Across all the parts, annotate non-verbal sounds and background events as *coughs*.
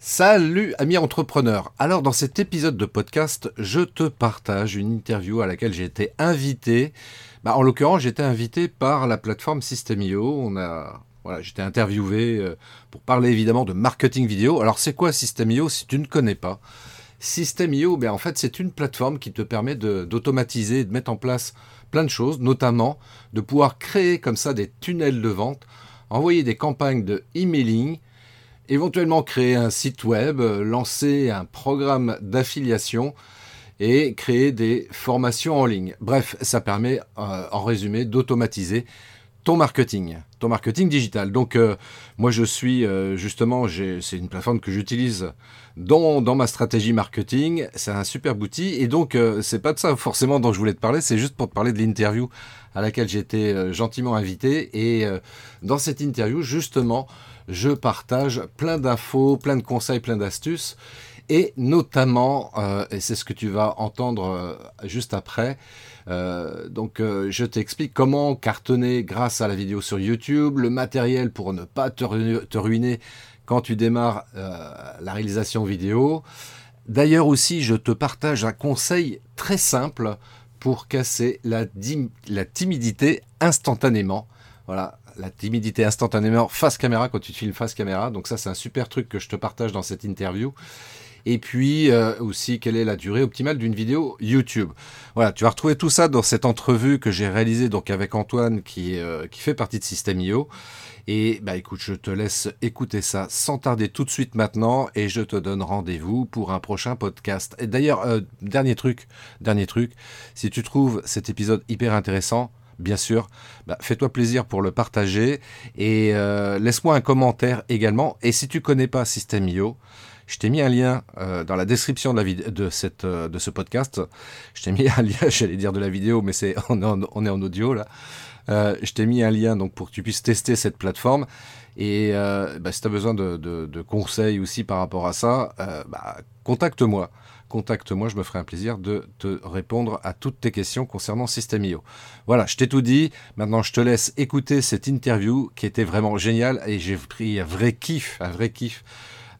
Salut amis entrepreneurs. Alors dans cet épisode de podcast, je te partage une interview à laquelle j'ai été invité. Bah, en l'occurrence, j'ai été invité par la plateforme System.io. On a voilà, j'étais interviewé euh, pour parler évidemment de marketing vidéo. Alors c'est quoi System.io si tu ne connais pas System.io, ben, en fait, c'est une plateforme qui te permet d'automatiser, de, de mettre en place plein de choses, notamment de pouvoir créer comme ça des tunnels de vente, envoyer des campagnes de emailing éventuellement créer un site web, euh, lancer un programme d'affiliation et créer des formations en ligne. Bref, ça permet euh, en résumé d'automatiser ton marketing, ton marketing digital. Donc euh, moi je suis justement, c'est une plateforme que j'utilise dans, dans, ma stratégie marketing. C'est un super outil et donc c'est pas de ça forcément dont je voulais te parler, c'est juste pour te parler de l'interview à laquelle été gentiment invité et dans cette interview justement je partage plein d'infos, plein de conseils, plein d'astuces. Et notamment, euh, et c'est ce que tu vas entendre euh, juste après, euh, donc je t'explique comment cartonner grâce à la vidéo sur YouTube, le matériel pour ne pas te, ruiner quand tu démarres la réalisation vidéo. D'ailleurs aussi, je te partage un conseil très simple pour casser la, la timidité instantanément. Voilà, la timidité instantanément face caméra quand tu te filmes face caméra. Donc ça, c'est un super truc que je te partage dans cette interview. Et puis euh, aussi, quelle est la durée optimale d'une vidéo YouTube? Voilà, tu vas retrouver tout ça dans cette entrevue que j'ai réalisée donc avec Antoine qui, euh, qui fait partie de System.io. Et bah écoute, je te laisse écouter ça sans tarder tout de suite maintenant et je te donne rendez-vous pour un prochain podcast. Et d'ailleurs, euh, dernier truc, dernier truc, si tu trouves cet épisode hyper intéressant, bien sûr, bah, fais-toi plaisir pour le partager et euh, laisse-moi un commentaire également. Et si tu connais pas System.io, je t'ai mis un lien euh, dans la description de, cette, euh, de ce podcast. Je t'ai mis un lien, *laughs* j'allais dire de la vidéo, mais c'est on, on, est en audio là. je t'ai mis un lien donc pour que tu puisses tester cette plateforme. Et bah, si tu as besoin de, de, conseils aussi par rapport à ça, bah, contacte-moi contacte-moi, je me ferai un plaisir de te répondre à toutes tes questions concernant System.io. Voilà, je t'ai tout dit. Maintenant, je te laisse écouter cette interview qui était vraiment géniale et j'ai pris un vrai kiff, un vrai kiff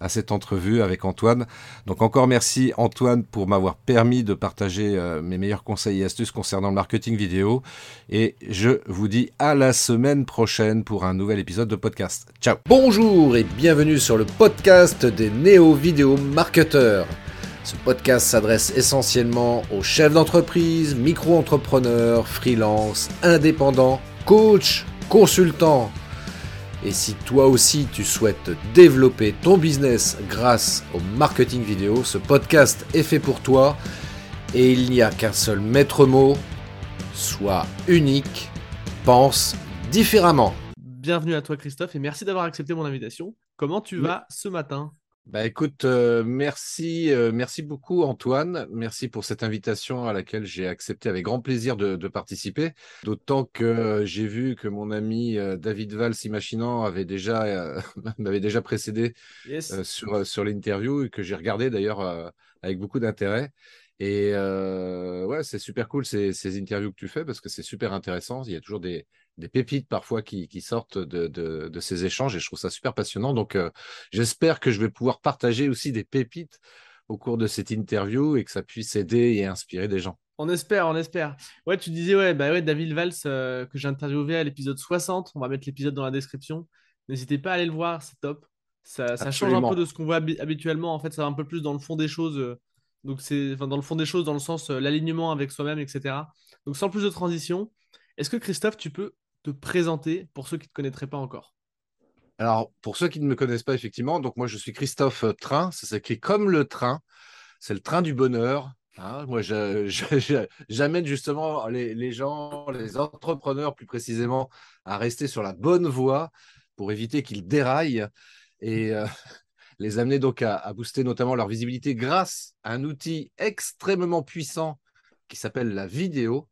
à cette entrevue avec Antoine. Donc encore merci Antoine pour m'avoir permis de partager euh, mes meilleurs conseils et astuces concernant le marketing vidéo. Et je vous dis à la semaine prochaine pour un nouvel épisode de podcast. Ciao Bonjour et bienvenue sur le podcast des néo-vidéo marketeurs. Ce podcast s'adresse essentiellement aux chefs d'entreprise, micro-entrepreneurs, freelance, indépendants, coachs, consultants. Et si toi aussi tu souhaites développer ton business grâce au marketing vidéo, ce podcast est fait pour toi et il n'y a qu'un seul maître mot, sois unique, pense différemment. Bienvenue à toi Christophe et merci d'avoir accepté mon invitation. Comment tu vas ce matin? Bah écoute, euh, merci, euh, merci beaucoup Antoine, merci pour cette invitation à laquelle j'ai accepté avec grand plaisir de, participer. D'autant que euh, j'ai vu que mon ami David Valls Imaginant avait déjà *laughs* m'avait déjà précédé sur sur l'interview et que j'ai regardé d'ailleurs avec beaucoup d'intérêt. Et ouais, c'est super cool ces, ces interviews que tu fais parce que c'est super intéressant. Il y a toujours des, des pépites parfois qui, sortent de, ces échanges et je trouve ça super passionnant. Donc, euh, j'espère que je vais pouvoir partager aussi des pépites au cours de cette interview et que ça puisse aider et inspirer des gens. On espère, on espère. Ouais, tu disais, ouais, bah ouais David Valls, euh, que j'ai interviewé à l'épisode 60. On va mettre l'épisode dans la description. N'hésitez pas à aller le voir, c'est top. Ça, change un peu de ce qu'on voit habituellement. En fait, ça va un peu plus dans le fond des choses. Euh, donc, c'est dans le fond des choses, dans le sens l'alignement avec soi-même, etc. Donc, sans plus de transition, est-ce que Christophe, tu peux te présenter pour ceux qui ne te connaîtraient pas encore Alors, pour ceux qui ne me connaissent pas, effectivement, donc moi, je suis Christophe Train. Ça s'écrit comme le train. C'est le train du bonheur. Hein. moi, *laughs* j'amène justement les, gens, les entrepreneurs plus précisément, à rester sur la bonne voie pour éviter qu'ils déraillent et euh, *laughs* les amener donc à, booster notamment leur visibilité grâce à un outil extrêmement puissant qui s'appelle la vidéo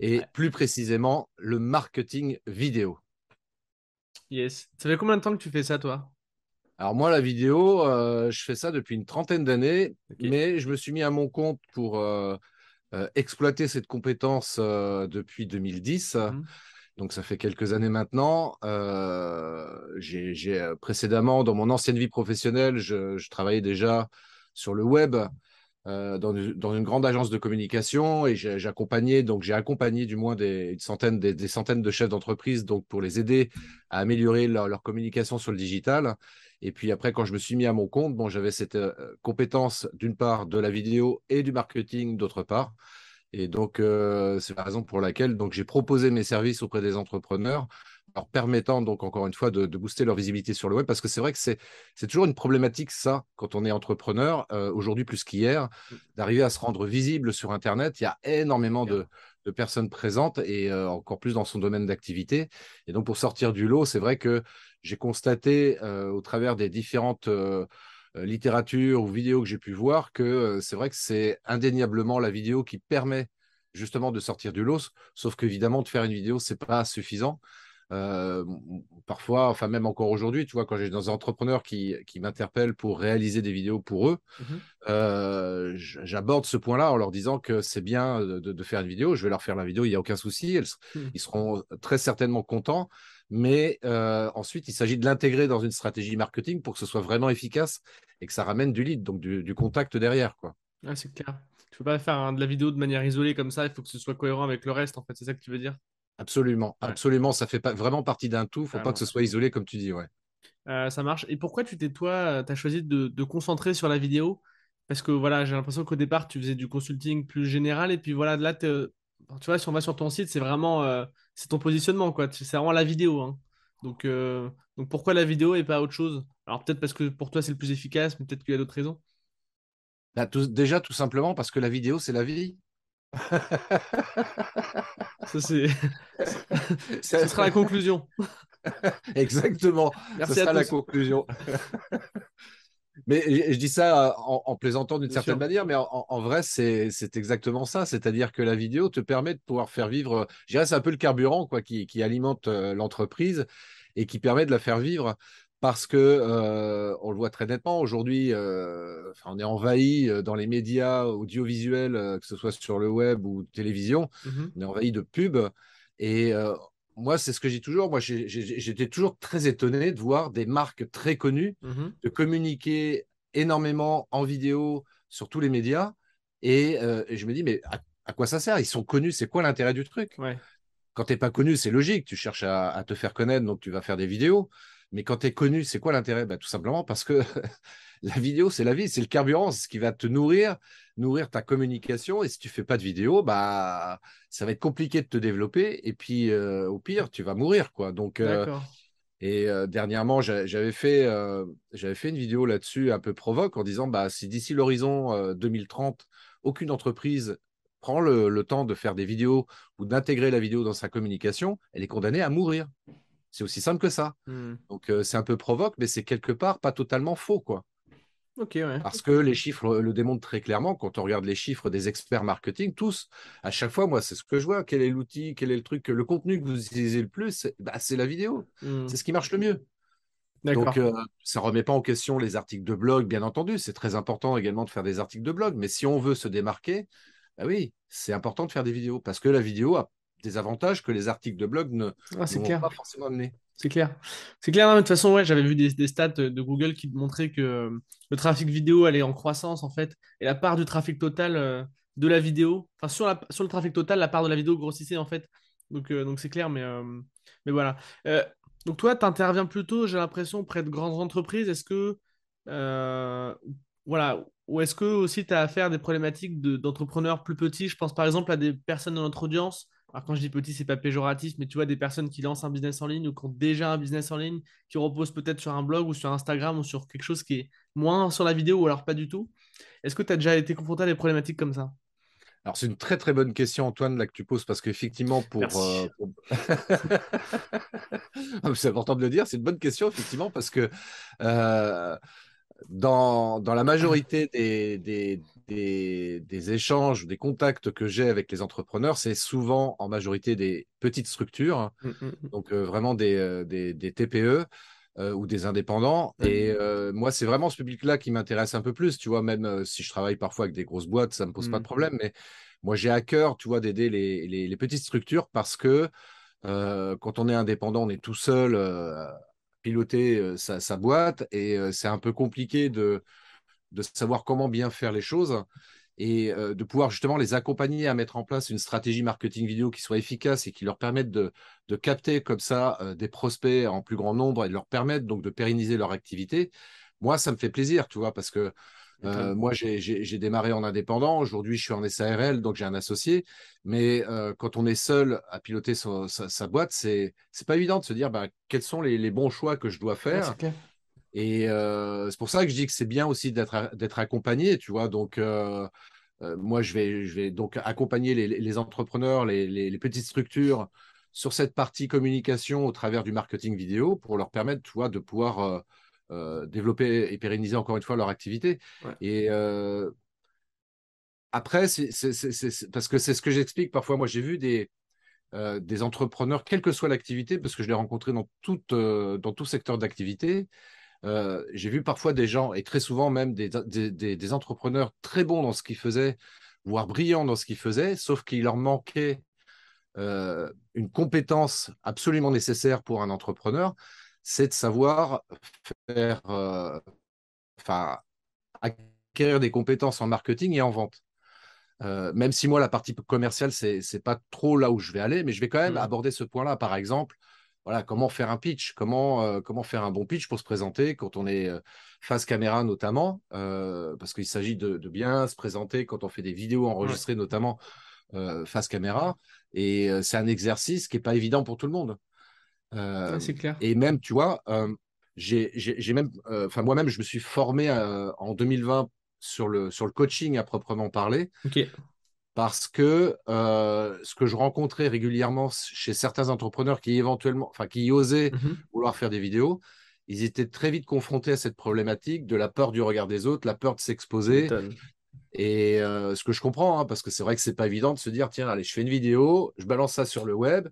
et plus précisément le marketing vidéo. Yes. Ça fait combien de temps que tu fais ça, toi? Alors moi, la vidéo, euh, je fais ça depuis une trentaine d'années, mais je me suis mis à mon compte pour euh, euh, exploiter cette compétence depuis 2010. Mhm. Donc ça fait quelques années maintenant. j'ai précédemment, dans mon ancienne vie professionnelle, je travaillais déjà sur le web. Euh, dans, une grande agence de communication et j'ai accompagné donc j'ai accompagné du moins des centaines des, centaines de chefs d'entreprise donc pour les aider à améliorer leur, communication sur le digital. Et puis après quand je me suis mis à mon compte bon j'avais cette euh, compétence d'une part de la vidéo et du marketing d'autre part. Et donc euh, c'est la raison pour laquelle j'ai proposé mes services auprès des entrepreneurs leur permettant donc encore une fois de, booster leur visibilité sur le web parce que c'est vrai que c'est toujours une problématique ça quand on est entrepreneur euh, aujourd'hui plus qu'hier mmh. d'arriver à se rendre visible sur internet. Il y a énormément de, personnes présentes et euh, encore plus dans son domaine d'activité. Et donc pour sortir du lot c'est vrai que j'ai constaté euh, au travers des différentes littératures ou vidéos que j'ai pu voir que c'est vrai que c'est indéniablement la vidéo qui permet justement de sortir du lot. Sauf qu'évidemment de faire une vidéo c'est pas suffisant euh, parfois, enfin même encore aujourd'hui, tu vois, quand j'ai des entrepreneurs qui, qui m'interpellent pour réaliser des vidéos pour eux, mmh euh, j'aborde ce point-là en leur disant que c'est bien de, faire une vidéo. Je vais leur faire la vidéo, il n'y a aucun souci. Mmh. Ils seront très certainement contents. Mais euh, ensuite, il s'agit de l'intégrer dans une stratégie marketing pour que ce soit vraiment efficace et que ça ramène du lead, donc du, contact derrière. Quoi. c'est clair. Tu ne peux pas faire de la vidéo de manière isolée comme ça, il faut que ce soit cohérent avec le reste, en fait, c'est ça que tu veux dire? Absolument, absolument. Ça fait pas vraiment partie d'un tout. Il ne faut pas que ce soit isolé, comme tu dis. Ouais. Euh, ça marche. Et pourquoi tu t'es, toi, tu as choisi de, de, concentrer sur la vidéo? Parce que voilà, j'ai l'impression qu'au départ, tu faisais du consulting plus général. Et puis voilà, là, tu vois, si on va sur ton site, c'est vraiment euh, c'est ton positionnement. quoi. C'est vraiment la vidéo. Hein. Donc, euh, donc pourquoi la vidéo et pas autre chose? Alors peut-être parce que pour toi, c'est le plus efficace, mais peut-être qu'il y a d'autres raisons. Bah, déjà, tout simplement parce que la vidéo, c'est la vie. *laughs* Ça, c'est. *laughs* Ce sera la conclusion. *laughs* Exactement. Merci Ce sera la conclusion. mais je, dis ça en, plaisantant d'une certaine manière, mais en, vrai, c'est exactement ça. C'est-à-dire que la vidéo te permet de pouvoir faire vivre. Je dirais, c'est un peu le carburant quoi, qui, qui alimente euh, l'entreprise et qui permet de la faire vivre parce que euh, on le voit très nettement aujourd'hui, euh, on est envahi euh, dans les médias audiovisuels, que ce soit sur le web ou télévision, mmh on est envahi de pubs. Et moi, c'est ce que j'ai toujours. Moi, j'étais toujours très étonné de voir des marques très connues mmh de communiquer énormément en vidéo sur tous les médias. Et, je me dis, mais à, quoi ça sert? Ils sont connus. C'est quoi l'intérêt du truc? Quand tu n'es pas connu, c'est logique. Tu cherches à, à, te faire connaître, donc tu vas faire des vidéos. Mais quand tu es connu, c'est quoi l'intérêt? Bah, Tout simplement parce que *laughs* la vidéo, c'est la vie, c'est le carburant, c'est ce qui va te nourrir, nourrir ta communication. Et si tu fais pas de vidéo, bah, ça va être compliqué de te développer. Et puis, euh, au pire, tu vas mourir. quoi. Donc, euh, et euh, dernièrement, j'avais fait, j'avais fait une vidéo là-dessus un peu provoque en disant bah, si d'ici l'horizon 2030, aucune entreprise prend le, le, temps de faire des vidéos ou d'intégrer la vidéo dans sa communication, elle est condamnée à mourir. C'est aussi simple que ça. Hmm. Donc euh, c'est un peu provoque, mais c'est quelque part pas totalement faux, quoi. Ouais. Parce que les chiffres le démontrent très clairement. Quand on regarde les chiffres des experts marketing, tous, à chaque fois, moi, c'est ce que je vois. Quel est l'outil, quel est le truc, le contenu que vous utilisez le plus C'est bah, la vidéo. Hmm. C'est ce qui marche le mieux. Donc, euh, ça ne remet pas en question les articles de blog, bien entendu. C'est très important également de faire des articles de blog. Mais si on veut se démarquer, bah oui, c'est important de faire des vidéos parce que la vidéo a des avantages que les articles de blog ne ah, vont pas forcément amener. C'est clair. C'est clair. de toute façon, ouais, j'avais vu des, stats de Google qui montraient que euh, le trafic vidéo allait en croissance en fait, et la part du trafic total euh, de la vidéo, enfin sur, la, sur le trafic total, la part de la vidéo grossissait en fait. Donc euh, donc c'est clair, mais mais voilà. donc toi, tu interviens plutôt, j'ai l'impression, près de grandes entreprises. Est-ce que voilà, ou est-ce que aussi tu as affaire à des problématiques d'entrepreneurs plus petits? Je pense par exemple à des personnes dans notre audience alors quand je dis petit, c'est pas péjoratif, mais tu vois des personnes qui lancent un business en ligne ou qui ont déjà un business en ligne, qui reposent peut-être sur un blog ou sur Instagram ou sur quelque chose qui est moins sur la vidéo ou alors pas du tout. Est-ce que tu as déjà été confronté à des problématiques comme ça? Alors, c'est une très très bonne question, Antoine, là que tu poses, parce qu'effectivement, pour. Euh, *laughs* ah, c'est important de le dire, c'est une bonne question, effectivement, parce que euh, dans, dans, la majorité des, des, des, échanges, des contacts que j'ai avec les entrepreneurs, c'est souvent en majorité des petites structures, mmh, mmh, mmh. donc euh, vraiment des, euh, des, TPE euh, ou des indépendants. Et moi, c'est vraiment ce public-là qui m'intéresse un peu plus, tu vois, même si je travaille parfois avec des grosses boîtes, ça ne me pose pas de problème, mais moi, j'ai à cœur, tu vois, d'aider les, les, petites structures parce que quand on est indépendant, on est tout seul à piloter sa, boîte et c'est un peu compliqué de, de savoir comment bien faire les choses et de pouvoir justement les accompagner à mettre en place une stratégie marketing vidéo qui soit efficace et qui leur permette de, de capter comme ça des prospects en plus grand nombre et de leur permettre donc de pérenniser leur activité. Moi, ça me fait plaisir, tu vois, parce que euh, moi, j'ai démarré en indépendant. Aujourd'hui, je suis en SARL, donc j'ai un associé. Mais euh, quand on est seul à piloter sa, boîte, c'est pas évident de se dire bah, quels sont les, bons choix que je dois faire. Et euh, c'est pour ça que je dis que c'est bien aussi d'être accompagné, tu vois? Donc, moi, je vais, je vais donc accompagner les, entrepreneurs, les, les, petites structures sur cette partie communication au travers du marketing vidéo pour leur permettre, tu vois, de pouvoir euh, développer et pérenniser encore une fois leur activité. Et euh, après, c'est parce que c'est ce que j'explique. Parfois, moi, j'ai vu des, euh, des entrepreneurs, quelle que soit l'activité, parce que je l'ai rencontré dans dans tout secteur d'activité. J'ai vu parfois des gens, et très souvent même des, des, des, entrepreneurs très bons dans ce qu'ils faisaient, voire brillants dans ce qu'ils faisaient, sauf qu'il leur manquait une compétence absolument nécessaire pour un entrepreneur, c'est de savoir faire, euh, enfin, acquérir des compétences en marketing et en vente. Euh, même si moi, la partie commerciale, c'est n'est pas trop là où je vais aller, mais je vais quand même mmh. aborder ce point-là. Par exemple, voilà, comment faire un pitch, comment, euh, comment faire un bon pitch pour se présenter quand on est face caméra notamment, parce qu'il s'agit de, bien se présenter quand on fait des vidéos enregistrées notamment face caméra. Et c'est un exercice qui n'est pas évident pour tout le monde. Euh, c'est clair. Et même, tu vois, euh, j'ai même, euh, enfin moi-même, je me suis formé en 2020 sur le, sur le coaching à proprement parler. Parce que ce que je rencontrais régulièrement chez certains entrepreneurs qui éventuellement, enfin qui osaient mmh vouloir faire des vidéos, ils étaient très vite confrontés à cette problématique de la peur du regard des autres, la peur de s'exposer. Et ce que je comprends, hein, parce que c'est vrai que c'est pas évident de se dire tiens, allez, je fais une vidéo, je balance ça sur le web,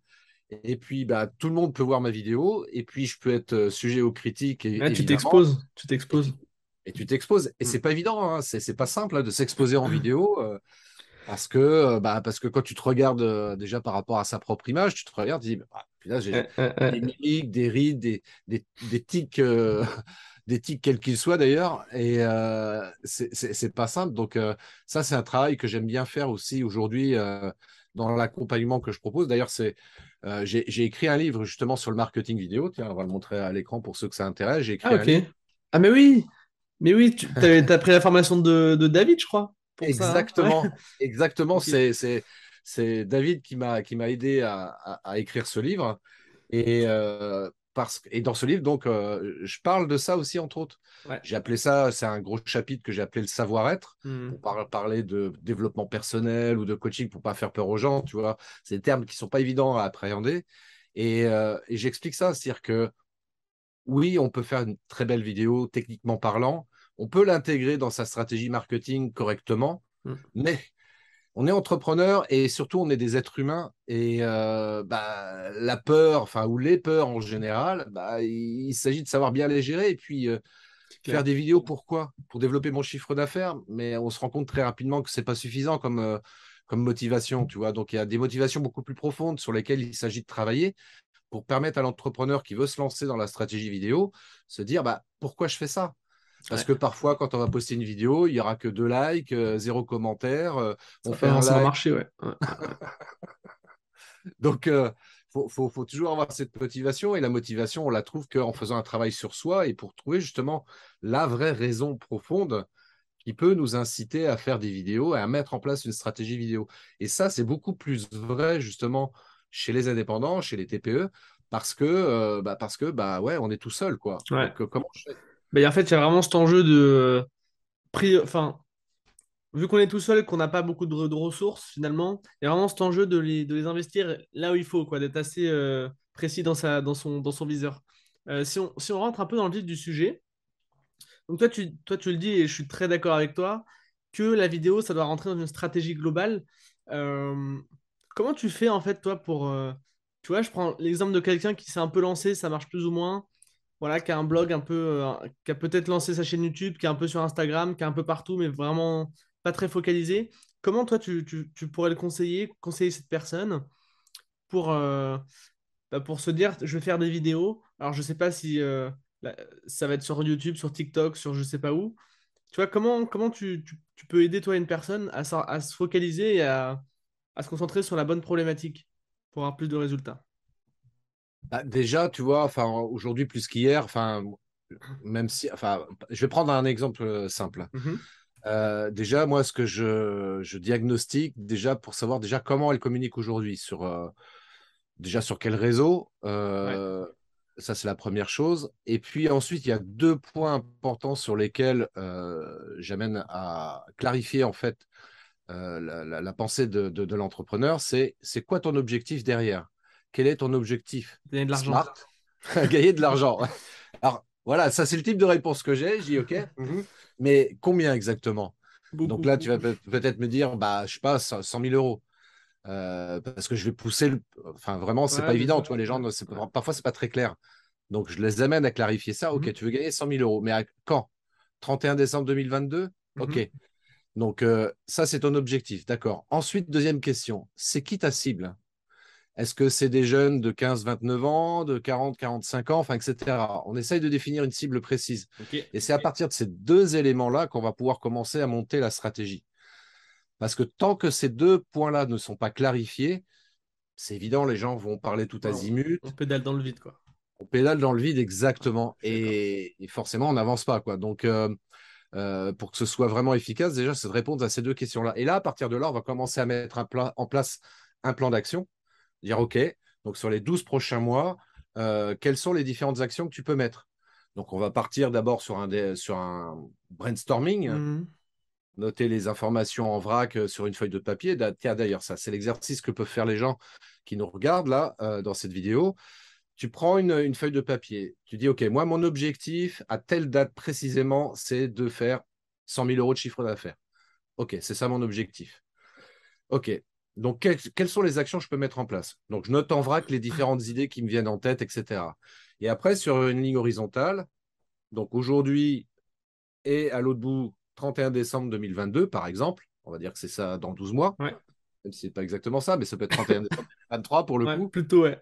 et puis, bah, tout le monde peut voir ma vidéo. Et puis, je peux être euh, sujet aux critiques. Et, tu t'exposes. Tu t'exposes. Et, tu t'exposes. Et mm. c'est pas évident. Hein. C'est pas simple hein, de s'exposer en vidéo. Euh, parce que, euh, bah, parce que quand tu te regardes déjà par rapport à sa propre image, tu te regardes, tu dis, bah, là, j'ai des mimiques, des rides, des, des, des tics, *laughs* des tics quels qu'ils soient d'ailleurs. Et c'est pas simple. Donc, ça, c'est un travail que j'aime bien faire aussi aujourd'hui dans l'accompagnement que je propose. D'ailleurs, c'est euh, j'ai écrit un livre justement sur le marketing vidéo. Tiens, on va le montrer à l'écran pour ceux que ça intéresse. J'ai écrit ah. Ah, mais oui, mais oui, tu *laughs* as, pris la formation de, de David, je crois. Pour hein. exactement, *laughs* exactement. C'est David qui m'a aidé à, à, à, écrire ce livre. Et euh, et dans ce livre, donc, euh, je parle de ça aussi, entre autres. J'ai appelé ça, c'est un gros chapitre que j'ai appelé le savoir-être, mmh. pour parler de développement personnel ou de coaching pour pas faire peur aux gens, tu vois. C'est des termes qui sont pas évidents à appréhender. Et, euh, j'explique ça, c'est-à-dire que oui, on peut faire une très belle vidéo, techniquement parlant, on peut l'intégrer dans sa stratégie marketing correctement, mmh. mais on est entrepreneur et surtout on est des êtres humains et euh, bah, la peur, enfin ou les peurs en général, bah, il, s'agit de savoir bien les gérer et puis euh, faire des vidéos. Pourquoi? Pour développer mon chiffre d'affaires, mais on se rend compte très rapidement que c'est pas suffisant comme euh, comme motivation, tu vois. Donc il y a des motivations beaucoup plus profondes sur lesquelles il s'agit de travailler pour permettre à l'entrepreneur qui veut se lancer dans la stratégie vidéo se dire bah pourquoi je fais ça? Parce que parfois, quand on va poster une vidéo, il n'y aura que deux likes, euh, zéro commentaire. Euh, on fait un like. marché, ouais. *laughs* Donc, il euh, faut, toujours avoir cette motivation. Et la motivation, on la trouve qu'en faisant un travail sur soi et pour trouver justement la vraie raison profonde qui peut nous inciter à faire des vidéos et à mettre en place une stratégie vidéo. Et ça, c'est beaucoup plus vrai justement chez les indépendants, chez les TPE, parce que, bah, parce que bah, ouais, on est tout seul. Quoi. Donc, comment je fais? Mais en fait, il y a vraiment cet enjeu de. Enfin, vu qu'on est tout seul qu'on n'a pas beaucoup de, ressources, finalement, il y a vraiment cet enjeu de les, de les investir là où il faut, quoi, d'être assez euh, précis dans, sa, dans, son, dans son viseur. Euh, si, on, si on rentre un peu dans le vif du sujet, donc toi tu, toi, tu le dis et je suis très d'accord avec toi, que la vidéo, ça doit rentrer dans une stratégie globale. Euh, comment tu fais, en fait, toi, pour. tu vois, je prends l'exemple de quelqu'un qui s'est un peu lancé, ça marche plus ou moins voilà, qui a un blog un peu, euh, qui a peut-être lancé sa chaîne YouTube, qui est un peu sur Instagram, qui est un peu partout, mais vraiment pas très focalisé. Comment toi, tu, pourrais le conseiller, conseiller cette personne pour, euh, bah, pour se dire, je vais faire des vidéos. Alors, je sais pas si euh, ça va être sur YouTube, sur TikTok, sur je sais pas où. Tu vois, comment, comment tu, peux aider, toi, une personne à, à se focaliser et à, se concentrer sur la bonne problématique pour avoir plus de résultats? Bah, Déjà, tu vois, enfin, aujourd'hui, plus qu'hier, enfin, même si, enfin, je vais prendre un exemple euh, simple. Mmh euh, déjà, moi, ce que je, je, diagnostique, déjà pour savoir déjà comment elle communique aujourd'hui, sur euh, déjà sur quel réseau, ça c'est la première chose. Et puis ensuite, il y a deux points importants sur lesquels j'amène à clarifier en fait la, pensée de, de, l'entrepreneur. C'est c'est quoi ton objectif derrière? Quel est ton objectif? Gagner de l'argent. *laughs* Gagner de l'argent. Alors voilà, ça c'est le type de réponse que j'ai. J'ai OK. Mhm. Mais combien exactement? Donc là, tu vas peut-être me dire, bah, je sais pas, 100 000 euros. Euh, parce que je vais pousser le... Enfin, vraiment, c'est pas évident. Tu vois, les gens, parfois, c'est pas très clair. Donc, je les amène à clarifier ça. OK, mhm. tu veux gagner 100 000 euros. Mais à quand? 31 décembre 2022 OK. Mhm. Donc, euh, ça, c'est ton objectif. D'accord. Ensuite, deuxième question. C'est qui ta cible? Est-ce que c'est des jeunes de 15-29 ans, de 40-45 ans, enfin, etc. On essaye de définir une cible précise. Et c'est à partir de ces deux éléments-là qu'on va pouvoir commencer à monter la stratégie. Parce que tant que ces deux points-là ne sont pas clarifiés, c'est évident, les gens vont parler tout azimut. On pédale dans le vide, quoi. On pédale dans le vide, exactement. Et, forcément, on n'avance pas, quoi. Donc, euh, euh, pour que ce soit vraiment efficace, déjà, c'est de répondre à ces deux questions-là. Et là, à partir de là, on va commencer à mettre en place un plan d'action Dire, OK, donc sur les 12 prochains mois, euh, quelles sont les différentes actions que tu peux mettre? Donc, on va partir d'abord sur un, sur un brainstorming. Mmh. Noter les informations en vrac euh, sur une feuille de papier. Tiens, d'ailleurs, ça, c'est l'exercice que peuvent faire les gens qui nous regardent là euh, dans cette vidéo. Tu prends une, une, feuille de papier. Tu dis, OK, moi, mon objectif à telle date précisément, c'est de faire 100 000 euros de chiffre d'affaires. OK, c'est ça mon objectif. OK, donc, quelles, sont les actions que je peux mettre en place? Donc, je note en vrac les différentes idées qui me viennent en tête, etc. Et après, sur une ligne horizontale, donc aujourd'hui et à l'autre bout, 31 décembre 2022, par exemple, on va dire que c'est ça dans 12 mois, même si ce n'est pas exactement ça, mais ça peut être 31 décembre 2023 pour le coup. Plutôt, ouais.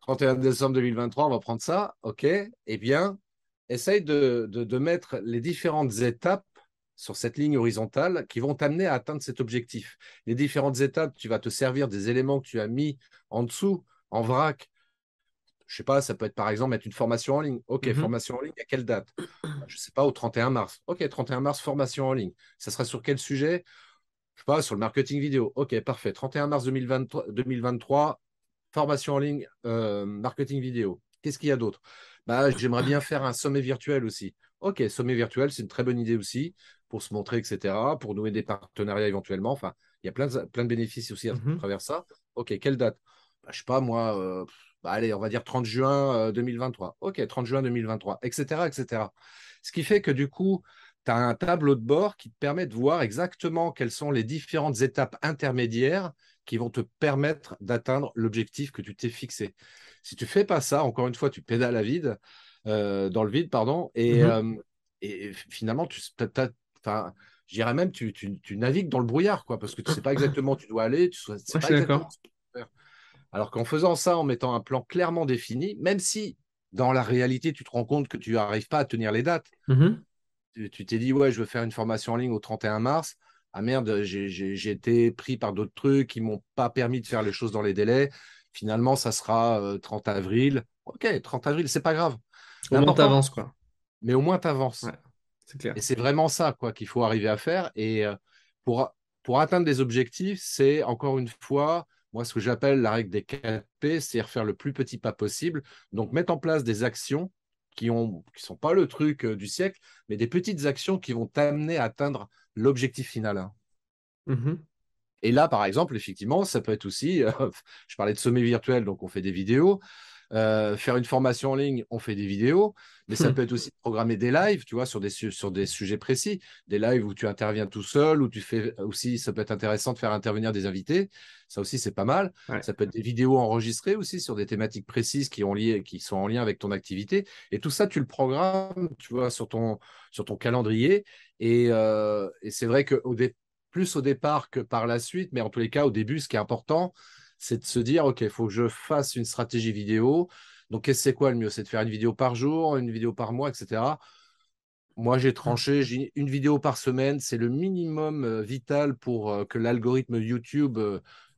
31 décembre 2023, on va prendre ça, OK Eh bien, essaye de, de mettre les différentes étapes sur cette ligne horizontale qui vont t'amener à atteindre cet objectif. Les différentes étapes, tu vas te servir des éléments que tu as mis en dessous, en vrac. Je sais pas, ça peut être par exemple mettre une formation en ligne. OK, mhm. formation en ligne, à quelle date? *clears throat* Je sais pas, au 31 mars. OK, 31 mars, formation en ligne. Ça sera sur quel sujet? Je sais pas, sur le marketing vidéo. OK, parfait. 31 mars 2023, 2023 formation en ligne, euh, marketing vidéo. Qu'est-ce qu'il y a d'autre? Bah, J'aimerais bien faire un sommet virtuel aussi. Ok, sommet virtuel, c'est une très bonne idée aussi pour se montrer, etc., pour nouer des partenariats éventuellement. Enfin, il y a plein de, plein de bénéfices aussi à mmh travers ça. Ok, quelle date? Bah, Je sais pas, moi, euh, bah, allez, on va dire 30 juin 2023. Euh, ok, 30 juin 2023, etc., etc. Ce qui fait que du coup, tu as un tableau de bord qui te permet de voir exactement quelles sont les différentes étapes intermédiaires qui vont te permettre d'atteindre l'objectif que tu t'es fixé. Si tu fais pas ça, encore une fois, tu pédales à vide, euh, dans le vide, pardon, et, mmh et finalement, tu as, Enfin, je dirais même, tu, tu, navigues dans le brouillard, quoi, parce que tu ne sais pas exactement où tu dois aller, tu sais pas exactement ce que tu faire. Alors qu'en faisant ça, en mettant un plan clairement défini, même si dans la réalité, tu te rends compte que tu n'arrives pas à tenir les dates, mmh tu t'es dit, ouais, je veux faire une formation en ligne au 31 mars. Ah merde, j'ai été pris par d'autres trucs qui m'ont pas permis de faire les choses dans les délais. Finalement, ça sera 30 euh, avril. Ok, 30 avril, c'est pas grave. Au moins, tu avances, quoi. Mais au moins, tu avances. Et c'est vraiment ça quoi qu'il faut arriver à faire. Et euh, pour, pour atteindre des objectifs, c'est encore une fois, moi, ce que j'appelle la règle des 4 P, c'est faire le plus petit pas possible. Donc, mettre en place des actions qui ne qui sont pas le truc euh, du siècle, mais des petites actions qui vont t'amener à atteindre l'objectif final. Hein. Mmh Et là, par exemple, effectivement, ça peut être aussi, euh, *laughs* je parlais de sommet virtuel, donc on fait des vidéos. Euh, faire une formation en ligne, on fait des vidéos, mais ça hmm. peut être aussi programmer des lives, tu vois, sur des, sur des sujets précis, des lives où tu interviens tout seul, où tu fais aussi, ça peut être intéressant de faire intervenir des invités, ça aussi c'est pas mal. Ça peut être des vidéos enregistrées aussi sur des thématiques précises qui, ont lié, qui sont en lien avec ton activité, et tout ça tu le programmes, tu vois, sur ton, sur ton calendrier, et, euh, et c'est vrai que au plus au départ que par la suite, mais en tous les cas au début, ce qui est important, c'est de se dire, OK, il faut que je fasse une stratégie vidéo. Donc, c'est quoi le mieux? C'est de faire une vidéo par jour, une vidéo par mois, etc. Moi, j'ai tranché, j'ai une vidéo par semaine, c'est le minimum euh, vital pour euh, que l'algorithme YouTube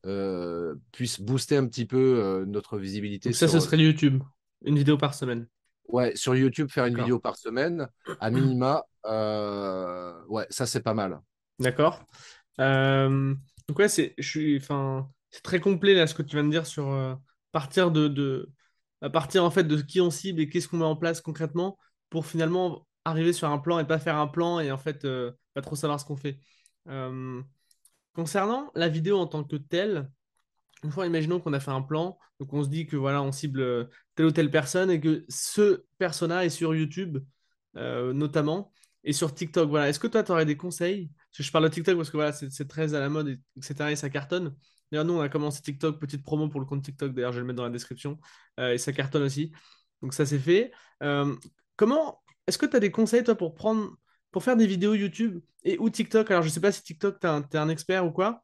euh, puisse booster un petit peu notre visibilité. ça, ce serait YouTube, une vidéo par semaine. Ouais, sur YouTube, faire une vidéo par semaine, à minima, ouais, ça c'est pas mal. D'accord. donc ouais, c'est, je suis, enfin, c'est très complet là ce que tu viens de dire sur partir de, à partir en fait de qui on cible et qu'est-ce qu'on met en place concrètement pour finalement arriver sur un plan et pas faire un plan et en fait euh, pas trop savoir ce qu'on fait. Euh, concernant la vidéo en tant que telle, une fois imaginons qu'on a fait un plan, donc on se dit que voilà on cible euh, telle ou telle personne et que ce persona est sur YouTube notamment et sur TikTok. Voilà, est-ce que toi tu aurais des conseils? Je parle de TikTok parce que voilà c'est très à la mode etc et ça cartonne. D'ailleurs nous on a commencé TikTok petite promo pour le compte TikTok. D'ailleurs je vais le mettre dans la description et ça cartonne aussi. Donc ça c'est fait. comment est-ce que tu as des conseils, toi, pour prendre pour faire des vidéos YouTube et ou TikTok? Alors, je ne sais pas si TikTok, tu es, un expert ou quoi,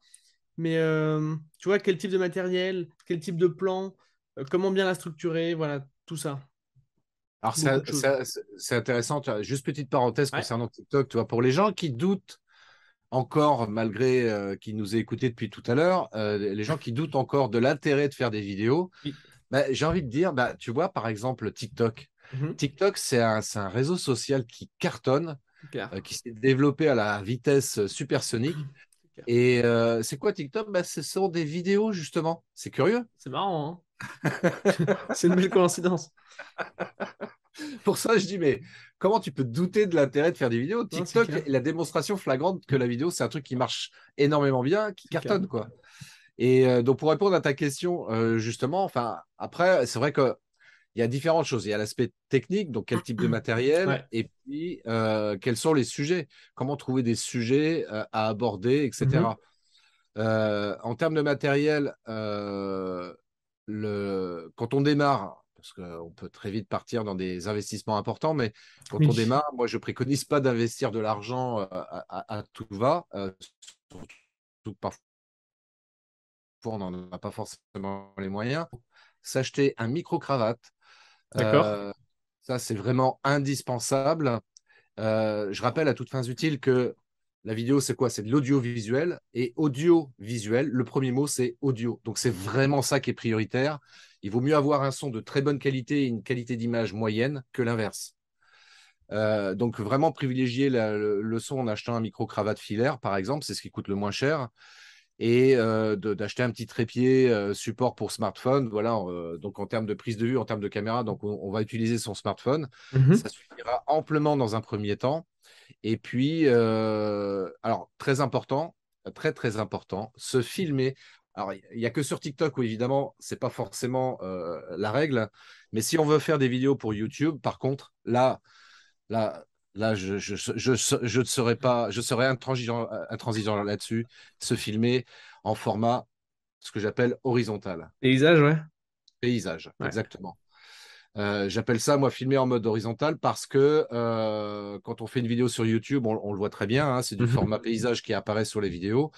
mais euh, tu vois, quel type de matériel, quel type de plan, euh, comment bien la structurer, voilà, tout ça. Alors, c'est intéressant. Juste petite parenthèse concernant TikTok, tu vois, pour les gens qui doutent encore, malgré euh, qui nous aient écoutés depuis tout à l'heure, les gens qui doutent encore de l'intérêt de faire des vidéos, bah, j'ai envie de dire, bah, tu vois, par exemple, TikTok. Mhm. TikTok, c'est un, réseau social qui cartonne, euh, qui s'est développé à la vitesse supersonique. Et euh, c'est quoi TikTok? Bah, Ce sont des vidéos, justement. C'est curieux. C'est marrant. Hein *laughs* c'est une belle coïncidence. Pour ça, je dis, mais comment tu peux douter de l'intérêt de faire des vidéos? TikTok est la démonstration flagrante que la vidéo, c'est un truc qui marche énormément bien, qui cartonne. quoi. Et euh, donc, pour répondre à ta question, justement, enfin, après, c'est vrai que il y a différentes choses. Il y a l'aspect technique, donc quel type de *clears throat* matériel, et puis euh, quels sont les sujets, comment trouver des sujets euh, à aborder, etc. Mm-hmm. Euh, en termes de matériel, le... quand on démarre, parce qu'on peut très vite partir dans des investissements importants, mais quand on démarre, moi je préconise pas d'investir de l'argent à, tout va, surtout parfois on n'en a pas forcément les moyens. S'acheter un micro-cravate, D'accord. Euh, ça, c'est vraiment indispensable. Euh, je rappelle à toutes fins utiles que la vidéo, c'est quoi? C'est de l'audiovisuel. Et audiovisuel, le premier mot, c'est audio. Donc, c'est vraiment ça qui est prioritaire. Il vaut mieux avoir un son de très bonne qualité et une qualité d'image moyenne que l'inverse. Euh, donc, vraiment privilégier le, son en achetant un micro-cravate filaire, par exemple, c'est ce qui coûte le moins cher et euh, d'acheter un petit trépied euh, support pour smartphone. Voilà, donc en termes de prise de vue, en termes de caméra, donc on, va utiliser son smartphone. Mmh Ça suffira amplement dans un premier temps. Et puis, alors très important, très très important, se filmer. Alors, il n'y a que sur TikTok où évidemment, c'est pas forcément la règle, mais si on veut faire des vidéos pour YouTube, par contre, là, là, Là, je, je, je, je, ne serais pas, je serais intransigeant, intransigeant là-dessus, se filmer en format, ce que j'appelle horizontal. Paysage, ouais. Paysage, exactement. Euh, j'appelle ça, moi, filmer en mode horizontal parce que euh, quand on fait une vidéo sur YouTube, on, le voit très bien, hein, c'est du mhm. format paysage qui apparaît sur les vidéos.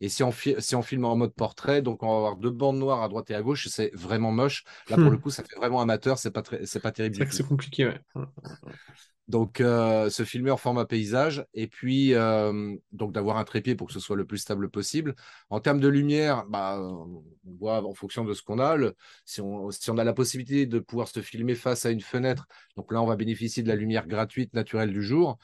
Et si on, si on filme en mode portrait, donc on va avoir deux bandes noires à droite et à gauche, c'est vraiment moche. Là, pour hmm. le coup, ça fait vraiment amateur, c'est pas, c'est pas terrible. C'est compliqué, ouais. Donc, euh, se filmer en format paysage et puis euh, donc d'avoir un trépied pour que ce soit le plus stable possible. En termes de lumière, bah, on voit en fonction de ce qu'on a. si, on, si on a la possibilité de pouvoir se filmer face à une fenêtre, donc là, on va bénéficier de la lumière gratuite naturelle du jour.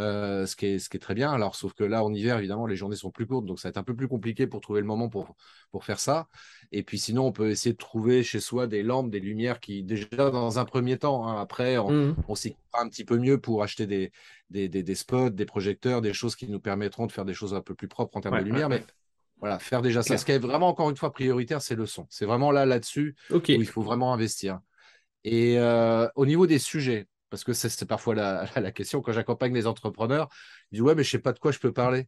Euh, ce, qui est, ce qui est très bien. Alors, sauf que là, en hiver, évidemment, les journées sont plus courtes, donc ça va être un peu plus compliqué pour trouver le moment pour, pour faire ça. Et puis sinon, on peut essayer de trouver chez soi des lampes, des lumières qui, déjà dans un premier temps, hein, après, on, mmh. on s'y un petit peu mieux pour acheter des, des, des, spots, des projecteurs, des choses qui nous permettront de faire des choses un peu plus propres en termes de lumière. Mais voilà, faire déjà ça. Ce qui est vraiment, encore une fois, prioritaire, c'est le son. C'est vraiment là, là-dessus, où il faut vraiment investir. Et euh, au niveau des sujets, parce que c'est parfois *laughs* la, question quand j'accompagne les entrepreneurs. Ils disent Ouais, mais je ne sais pas de quoi je peux parler.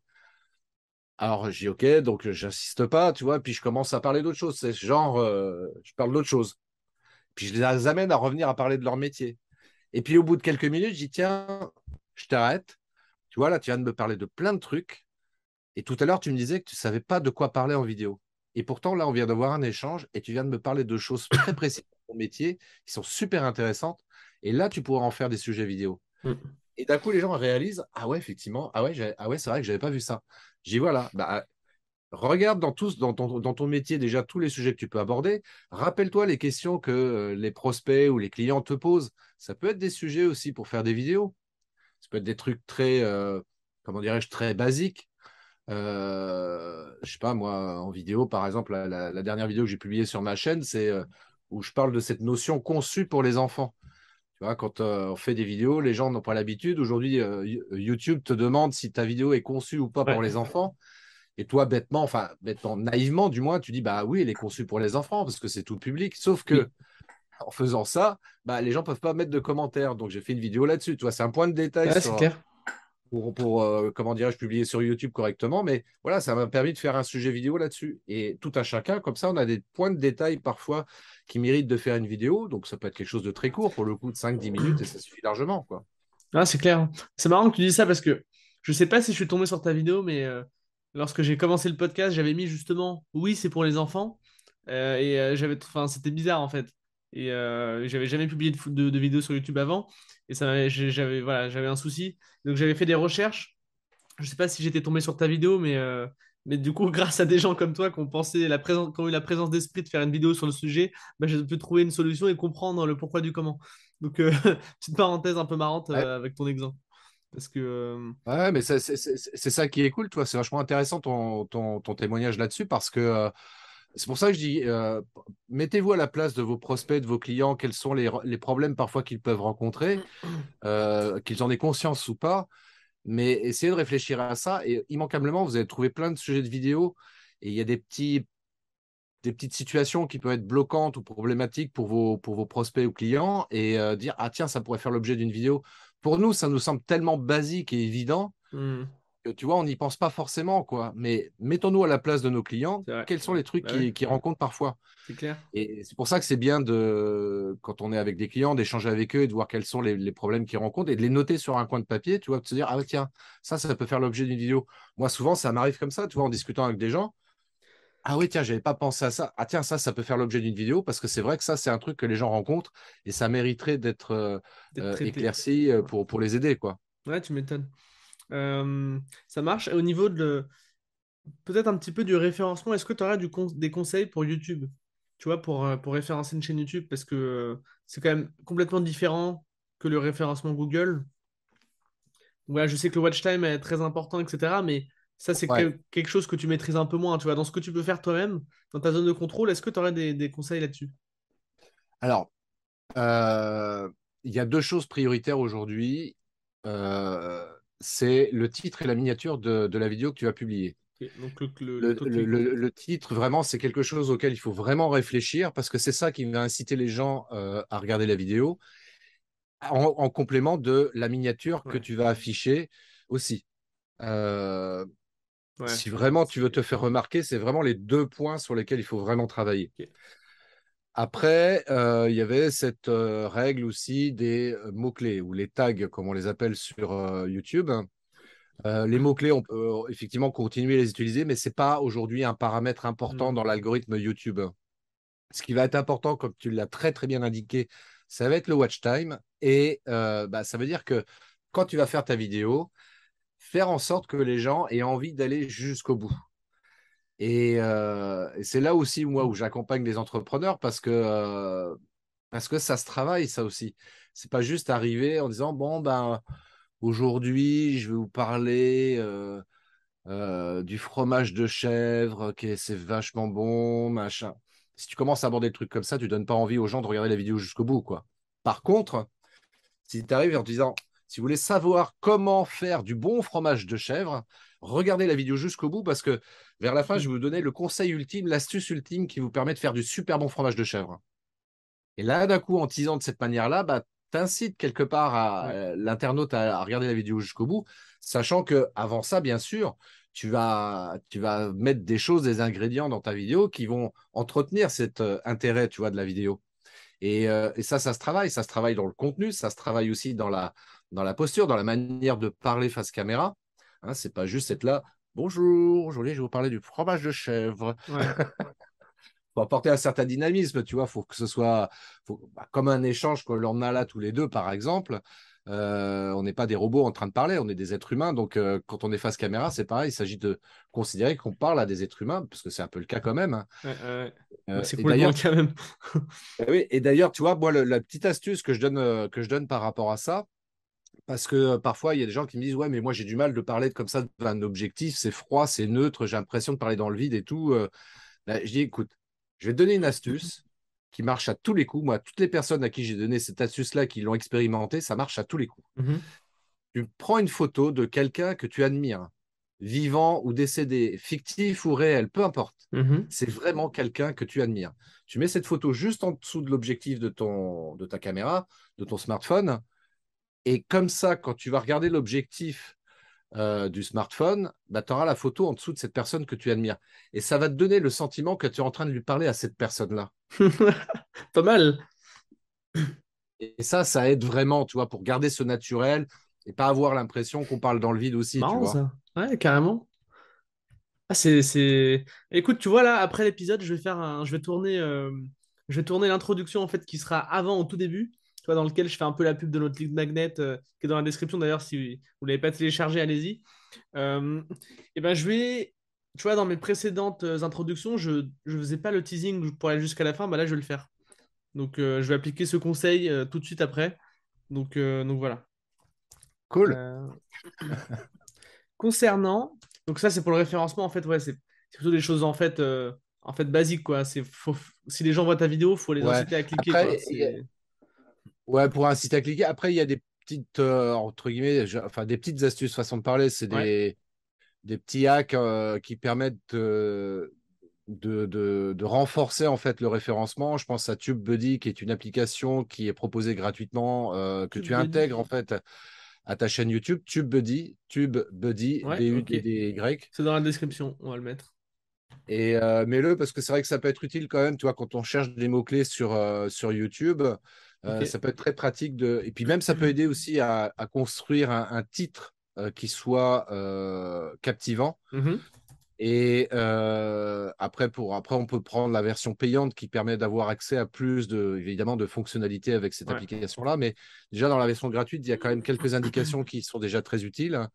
Alors, je dis OK, donc j'insiste pas, tu vois, puis je commence à parler d'autre chose. C'est genre, euh, je parle d'autre chose. Puis je les amène à revenir à parler de leur métier. Et puis au bout de quelques minutes, je dis Tiens, je t'arrête. Tu vois, là, tu viens de me parler de plein de trucs. Et tout à l'heure, tu me disais que tu ne savais pas de quoi parler en vidéo. Et pourtant, là, on vient d'avoir un échange et tu viens de me parler de choses très précises de ton métier qui sont super intéressantes. Et là, tu pourras en faire des sujets vidéo. Mm. Et d'un coup, les gens réalisent Ah ouais, effectivement, ah ouais, ah ouais c'est vrai que je n'avais pas vu ça. J'y vois là. Bah, regarde dans, tous, dans, ton, dans ton métier déjà tous les sujets que tu peux aborder. Rappelle-toi les questions que euh, les prospects ou les clients te posent. Ça peut être des sujets aussi pour faire des vidéos. Ça peut être des trucs très, euh, comment dirais-je, très basiques. Euh, je sais pas, moi, en vidéo, par exemple, la, dernière vidéo que j'ai publiée sur ma chaîne, c'est euh, où je parle de cette notion conçue pour les enfants. Tu vois, quand on fait des vidéos, les gens n'ont pas l'habitude. Aujourd'hui, YouTube te demande si ta vidéo est conçue ou pas pour les enfants. Et toi, bêtement, enfin, bêtement, naïvement, du moins, tu dis, bah oui, elle est conçue pour les enfants parce que c'est tout public. Sauf que, en faisant ça, bah, les gens peuvent pas mettre de commentaires. Donc, j'ai fait une vidéo là-dessus. Tu vois, c'est un point de détail. c'est clair pour, euh, comment dirais-je, publier sur YouTube correctement. Mais voilà, ça m'a permis de faire un sujet vidéo là-dessus. Et tout un chacun, comme ça, on a des points de détail parfois qui méritent de faire une vidéo. Donc, ça peut être quelque chose de très court, pour le coup, de 5-10 minutes, et ça suffit largement. Quoi. Ah, c'est clair. C'est marrant que tu dis ça parce que je sais pas si je suis tombé sur ta vidéo, mais euh, lorsque j'ai commencé le podcast, j'avais mis justement oui, c'est pour les enfants. Euh, et j'avais, enfin, c'était bizarre en fait. Et j'avais jamais publié de, de, de vidéo sur YouTube avant. Et ça, j'avais voilà, j'avais un souci. Donc j'avais fait des recherches. Je sais pas si j'étais tombé sur ta vidéo, mais, euh, mais du coup, *laughs* grâce à des gens comme toi qui ont, pensé la présence, qui ont eu la présence d'esprit de faire une vidéo sur le sujet, bah, j'ai pu trouver une solution et comprendre le pourquoi du comment. Donc, euh, *laughs* petite parenthèse un peu marrante euh, avec ton exemple. Parce que. Ouais, mais c'est ça qui est cool, toi. C'est vachement intéressant ton, ton, ton témoignage là-dessus parce que c'est pour ça que je dis, euh, mettez-vous à la place de vos prospects, de vos clients, quels sont les, problèmes parfois qu'ils peuvent rencontrer, euh, qu'ils en aient conscience ou pas, mais essayez de réfléchir à ça et immanquablement, vous allez trouver plein de sujets de vidéos et il y a des, petits, des petites situations qui peuvent être bloquantes ou problématiques pour vos, pour vos prospects ou clients et euh, dire, ah tiens, ça pourrait faire l'objet d'une vidéo. Pour nous, ça nous semble tellement basique et évident. Mmh tu vois, on n'y pense pas forcément, quoi. Mais mettons-nous à la place de nos clients. Quels sont les trucs bah qu'ils rencontrent parfois? C'est clair. Et c'est pour ça que c'est bien de, quand on est avec des clients, d'échanger avec eux et de voir quels sont les, problèmes qu'ils rencontrent et de les noter sur un coin de papier, tu vois, de se dire, ah tiens, ça, ça peut faire l'objet d'une vidéo. Moi, souvent, ça m'arrive comme ça, tu vois, en discutant avec des gens. Ah oui, tiens, j'avais pas pensé à ça. Ah tiens, ça, ça peut faire l'objet d'une vidéo parce que c'est vrai que ça, c'est un truc que les gens rencontrent et ça mériterait d'être euh, euh, éclairci euh, pour, pour les aider, quoi. Ouais, tu m'étonnes. Euh, ça marche. Au niveau de peut-être un petit peu du référencement, est-ce que tu aurais du des conseils pour YouTube? Tu vois, pour, euh, pour référencer une chaîne YouTube Parce que euh, c'est quand même complètement différent que le référencement Google. Ouais, je sais que le watch time est très important, etc. Mais ça, c'est quelque chose que tu maîtrises un peu moins. Tu vois, dans ce que tu peux faire toi-même, dans ta zone de contrôle, est-ce que tu aurais des, conseils là-dessus? Alors, il y a deux choses prioritaires aujourd'hui. Euh, c'est le titre et la miniature de, la vidéo que tu vas publier. le, titre, vraiment, c'est quelque chose auquel il faut vraiment réfléchir parce que c'est ça qui va inciter les gens euh, à regarder la vidéo en, complément de la miniature que tu vas afficher aussi. Euh, si vraiment tu veux te faire remarquer, c'est vraiment les deux points sur lesquels il faut vraiment travailler. Après, euh, il y avait cette euh, règle aussi des euh, mots-clés ou les tags, comme on les appelle sur YouTube. les mots-clés, on peut effectivement continuer à les utiliser, mais ce n'est pas aujourd'hui un paramètre important dans l'algorithme YouTube. Ce qui va être important, comme tu l'as très très bien indiqué, ça va être le watch time. Et bah, ça veut dire que quand tu vas faire ta vidéo, faire en sorte que les gens aient envie d'aller jusqu'au bout. Euh, et, c'est là aussi, moi, où j'accompagne les entrepreneurs parce que, euh, parce que ça se travaille, ça aussi. C'est pas juste arriver en disant, bon, ben, aujourd'hui, je vais vous parler euh, du fromage de chèvre, que c'est vachement bon, machin. Si tu commences à aborder des trucs comme ça, tu donnes pas envie aux gens de regarder la vidéo jusqu'au bout, quoi. Par contre, si tu arrives en disant, si vous voulez savoir comment faire du bon fromage de chèvre, regardez la vidéo jusqu'au bout parce que vers la fin, je vais vous donner le conseil ultime, l'astuce ultime qui vous permet de faire du super bon fromage de chèvre. Et là, d'un coup, en teasant de cette manière-là, bah, t'incites quelque part à euh, l'internaute à, regarder la vidéo jusqu'au bout, sachant que avant ça, bien sûr, tu vas, tu vas mettre des choses, des ingrédients dans ta vidéo qui vont entretenir cet euh, intérêt, tu vois, de la vidéo. Et, euh, et, ça, ça se travaille. Ça se travaille dans le contenu, ça se travaille aussi dans la, dans la posture, dans la manière de parler face caméra. Hein, c'est pas juste être là, bonjour, je vais vous parler du fromage de chèvre. Ouais. *laughs* faut apporter un certain dynamisme, tu vois, faut que ce soit bah, comme un échange que l'on a là tous les deux, par exemple. Euh, on n'est pas des robots en train de parler, on est des êtres humains. Donc, euh, quand on est face caméra, c'est pareil. Il s'agit de considérer qu'on parle à des êtres humains, parce que c'est un peu le cas quand même. Hein. Euh, c'est cool quand même. *laughs* oui, et d'ailleurs, tu vois, moi, la petite astuce que je donne, que je donne par rapport à ça, parce que parfois, il y a des gens qui me disent Ouais, mais moi, j'ai du mal de parler comme ça d'un objectif, c'est froid, c'est neutre, j'ai l'impression de parler dans le vide et tout. Ben, je dis Écoute, je vais te donner une astuce qui marche à tous les coups. Moi, toutes les personnes à qui j'ai donné cette astuce-là, qui l'ont expérimenté, ça marche à tous les coups. Mhm. Tu prends une photo de quelqu'un que tu admires, vivant ou décédé, fictif ou réel, peu importe. Mhm. C'est vraiment quelqu'un que tu admires. Tu mets cette photo juste en dessous de l'objectif de, ton, de ta caméra, de ton smartphone. Et comme ça, quand tu vas regarder l'objectif euh, du smartphone, bah, tu auras la photo en dessous de cette personne que tu admires. Et ça va te donner le sentiment que tu es en train de lui parler à cette personne-là. *laughs* Pas mal. Et ça, ça aide vraiment, tu vois, pour garder ce naturel et pas avoir l'impression qu'on parle dans le vide aussi. tu vois. Ça. Ouais, carrément. Ah, c'est, Écoute, tu vois, là, après l'épisode, je vais faire un... je vais tourner, euh, je vais tourner l'introduction, en fait, qui sera avant, au tout début dans lequel je fais un peu la pub de notre lead magnet, euh, qui est dans la description d'ailleurs, si vous ne l'avez pas téléchargé, allez-y. Euh, et ben, je vais, tu vois, dans mes précédentes euh, introductions, je ne faisais pas le teasing pour aller jusqu'à la fin, bah là, je vais le faire. Donc, je vais appliquer ce conseil tout de suite après. Donc, donc voilà. Cool. *laughs* concernant, donc ça, c'est pour le référencement, en fait, ouais, c'est plutôt des choses en fait, en fait basiques, quoi. C'est, si les gens voient ta vidéo, il faut les inciter à cliquer. Ouais, pour inciter à cliquer. Après, il y a des petites, euh, entre guillemets, enfin des petites astuces, façon de parler. C'est des, des petits hacks euh, qui permettent de, de, de, renforcer en fait le référencement. Je pense à TubeBuddy, qui est une application qui est proposée gratuitement, euh, que tu intègres en fait à ta chaîne YouTube. TubeBuddy, TubeBuddy, B-U-D-D-Y. C'est dans la description, on va le mettre. Et mets-le parce que c'est vrai que ça peut être utile quand même, tu vois, quand on cherche des mots-clés sur, sur YouTube. Euh, ça peut être très pratique. De... Et puis même, ça peut aider aussi à, construire un, titre euh, qui soit euh, captivant. Mhm. Et après, pour, après, on peut prendre la version payante qui permet d'avoir accès à plus de, évidemment, de fonctionnalités avec cette application-là. Mais déjà, dans la version gratuite, il y a quand même quelques indications qui sont déjà très utiles.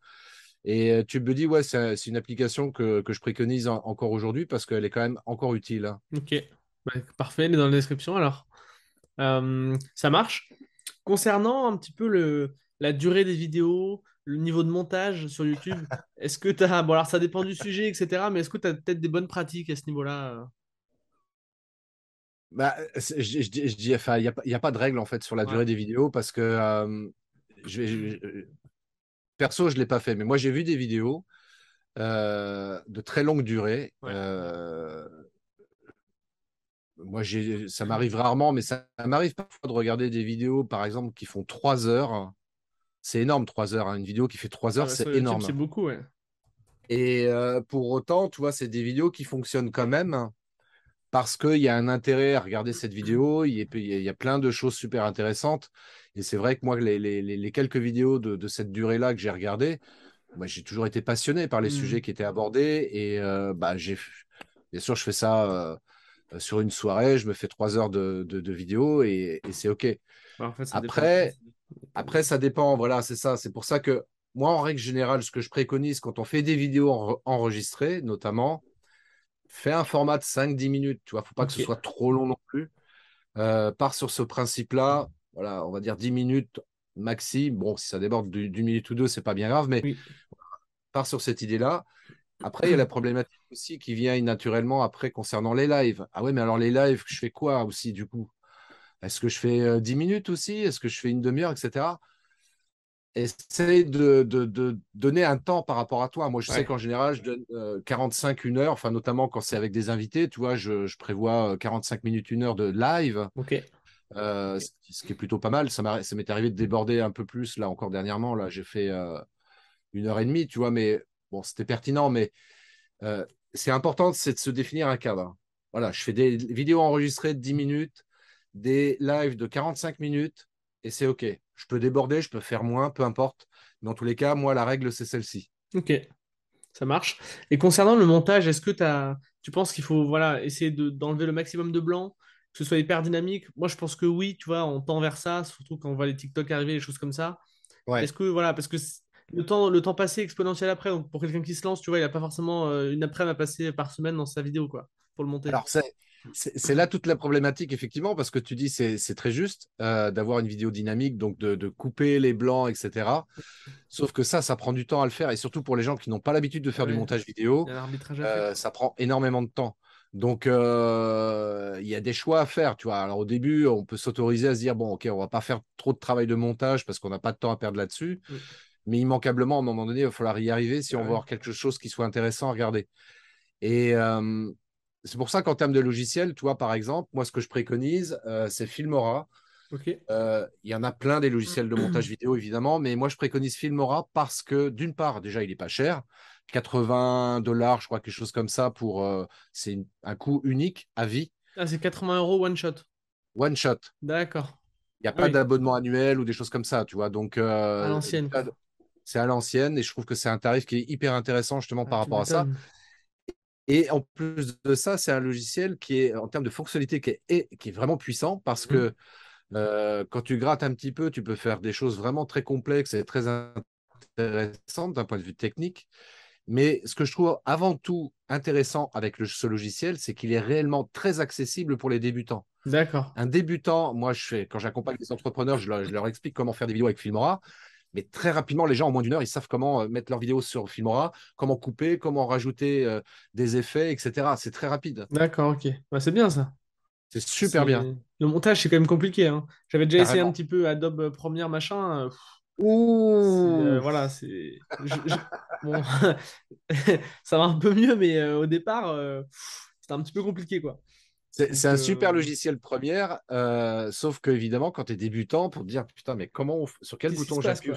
Et tu me dis, ouais, c'est une application que, que je préconise encore aujourd'hui parce qu'elle est quand même encore utile. Ok, bah, parfait, elle est dans la description alors. Euh, ça marche. Concernant un petit peu le, la durée des vidéos, le niveau de montage sur YouTube, *laughs* est-ce que tu as. Bon, alors ça dépend du sujet, etc. Mais est-ce que tu as peut-être des bonnes pratiques à ce niveau-là? Euh? bah, je, dis, enfin, il n'y a, pas de règle en fait sur la durée des vidéos parce que euh, je, perso, je ne l'ai pas fait, mais moi j'ai vu des vidéos de très longue durée moi, ça m'arrive rarement, mais ça, m'arrive parfois de regarder des vidéos, par exemple, qui font 3 heures. C'est énorme, 3 heures. Hein. Une vidéo qui fait 3 heures, c'est énorme. C'est beaucoup, ouais. Et euh, pour autant, tu vois, c'est des vidéos qui fonctionnent quand même parce qu'il y a un intérêt à regarder cette vidéo. Il y, a, plein de choses super intéressantes. Et c'est vrai que moi, les, quelques vidéos de, cette durée-là que j'ai regardées, moi, j'ai toujours été passionné par les mmh. sujets qui étaient abordés. Et euh, bah, j'ai, bien sûr, je fais ça. Euh, euh, sur une soirée, je me fais trois heures de, de, vidéo et, c'est OK. Bah, après, après, ça dépend. Voilà, c'est ça. C'est pour ça que moi, en règle générale, ce que je préconise quand on fait des vidéos enregistrées, notamment, fais un format de 5-10 minutes. Tu vois, faut pas que ce soit trop long non plus. Euh, part sur ce principe-là. Voilà, on va dire 10 minutes maxi. Bon, si ça déborde d'une minute ou deux, c'est pas bien grave, mais part sur cette idée-là. Après, il y a la problématique aussi qui vient naturellement après concernant les lives. Ah ouais, mais alors les lives, je fais quoi aussi du coup? Est-ce que je fais 10 euh, minutes aussi? Est-ce que je fais une demi-heure, etc. Essaye de, de, donner un temps par rapport à toi. Moi, je sais qu'en général, je donne 45, euh, une heure, enfin, notamment quand c'est avec des invités, tu vois, je, prévois 45 euh, minutes, une heure de live. Ok. ce qui est plutôt pas mal. Ça m'est arrivé de déborder un peu plus, là, encore dernièrement. Là, j'ai fait une heure et demie, tu vois, mais bon, c'était pertinent, mais euh, c'est important, c'est de se définir un cadre. Voilà, je fais des vidéos enregistrées de 10 minutes, des lives de 45 minutes, et c'est OK. Je peux déborder, je peux faire moins, peu importe. Dans tous les cas, moi, la règle, c'est celle-ci. OK. Ça marche. Et concernant le montage, est-ce que as, tu penses qu'il faut voilà, essayer d'enlever le maximum de blanc, que ce soit hyper dynamique? Moi, je pense que oui, tu vois, on tend vers ça, surtout quand on voit les TikTok arriver, les choses comme ça. Est-ce que, voilà, parce que le temps, le temps passé exponentiel après, donc pour quelqu'un qui se lance, tu vois, il n'a pas forcément euh, une après-midi à passer par semaine dans sa vidéo, quoi, pour le monter. Alors, c'est là toute la problématique, effectivement, parce que tu dis c'est très juste euh, d'avoir une vidéo dynamique, donc de, de, couper les blancs, etc. Sauf que ça, ça prend du temps à le faire, et surtout pour les gens qui n'ont pas l'habitude de faire du montage vidéo, euh, ça prend énormément de temps. Donc, euh, il y a des choix à faire, tu vois. Alors, au début, on peut s'autoriser à se dire, bon, OK, on va pas faire trop de travail de montage parce qu'on n'a pas de temps à perdre là-dessus. Mais immanquablement, à un moment donné, il va falloir y arriver si on veut avoir quelque chose qui soit intéressant à regarder. Et, c'est pour ça qu'en termes de logiciel, tu vois, par exemple, moi, ce que je préconise, euh, c'est Filmora. Euh, il y en a plein des logiciels de montage *clears throat* vidéo, évidemment, mais moi, je préconise Filmora parce que, d'une part, déjà, il n'est pas cher. 80 dollars, je crois, quelque chose comme ça, pour. C'est un coût unique à vie. Ah, c'est 80 euros one shot. One shot. D'accord. Il n'y a pas d'abonnement annuel ou des choses comme ça, tu vois. Donc, à l'ancienne. C'est à l'ancienne et je trouve que c'est un tarif qui est hyper intéressant justement ah, par rapport à ça. Et en plus de ça, c'est un logiciel qui est, en termes de fonctionnalité, qui est, qui est vraiment puissant parce mmh. que euh, quand tu grattes un petit peu, tu peux faire des choses vraiment très complexes et très intéressantes d'un point de vue technique. Mais ce que je trouve avant tout intéressant avec ce logiciel, c'est qu'il est réellement très accessible pour les débutants. D'accord. Un débutant, moi, je fais, quand j'accompagne les entrepreneurs, je leur, je leur, explique comment faire des vidéos avec Filmora. Mais très rapidement, les gens, en moins d'une heure, ils savent comment euh, mettre leur vidéo sur Filmora, comment couper, comment rajouter euh, des effets, etc. C'est très rapide. D'accord, ok. Bah, c'est bien ça. C'est super bien. Le montage, c'est quand même compliqut. Hein. J'avais déjà essayé un petit peu Adobe Premiere, machin. Euh, Ouh Voilà, c'est. bon... *laughs* ça va un peu mieux, mais au départ, c'était un petit peu compliqué, quoi. C'est un super euh, logiciel première, euh, sauf que évidemment, quand tu es débutant, pour te dire putain, mais comment sur quel bouton j'appuie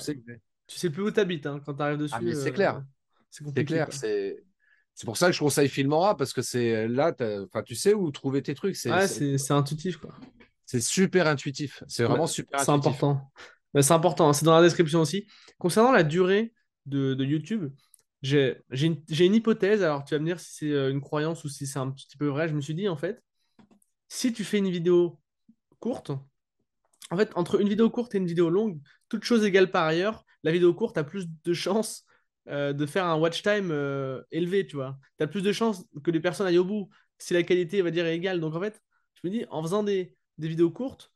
Tu sais plus où tu habites hein, quand tu arrives dessus. Ah, c'est clair. Euh, c'est clair. C'est pour ça que je conseille Filmora parce que c'est là, tu sais où trouver tes trucs. C'est intuitif. quoi. C'est super intuitif. C'est vraiment super intuitif. C'est important. c'est important. C'est dans la description aussi. Concernant la durée de, de YouTube, j'ai une, une, hypothèse. Alors, tu vas me dire si c'est une croyance ou si c'est un petit peu vrai. Je me suis dit, en fait, si tu fais une vidéo courte, en fait, entre une vidéo courte et une vidéo longue, toute chose égale par ailleurs, la vidéo courte a plus de chances euh, de faire un watch time euh, élevé, tu vois. Tu as plus de chances que les personnes aillent au bout si la qualité, va dire, est égale. Donc, en fait, je me dis, en faisant des, vidéos courtes,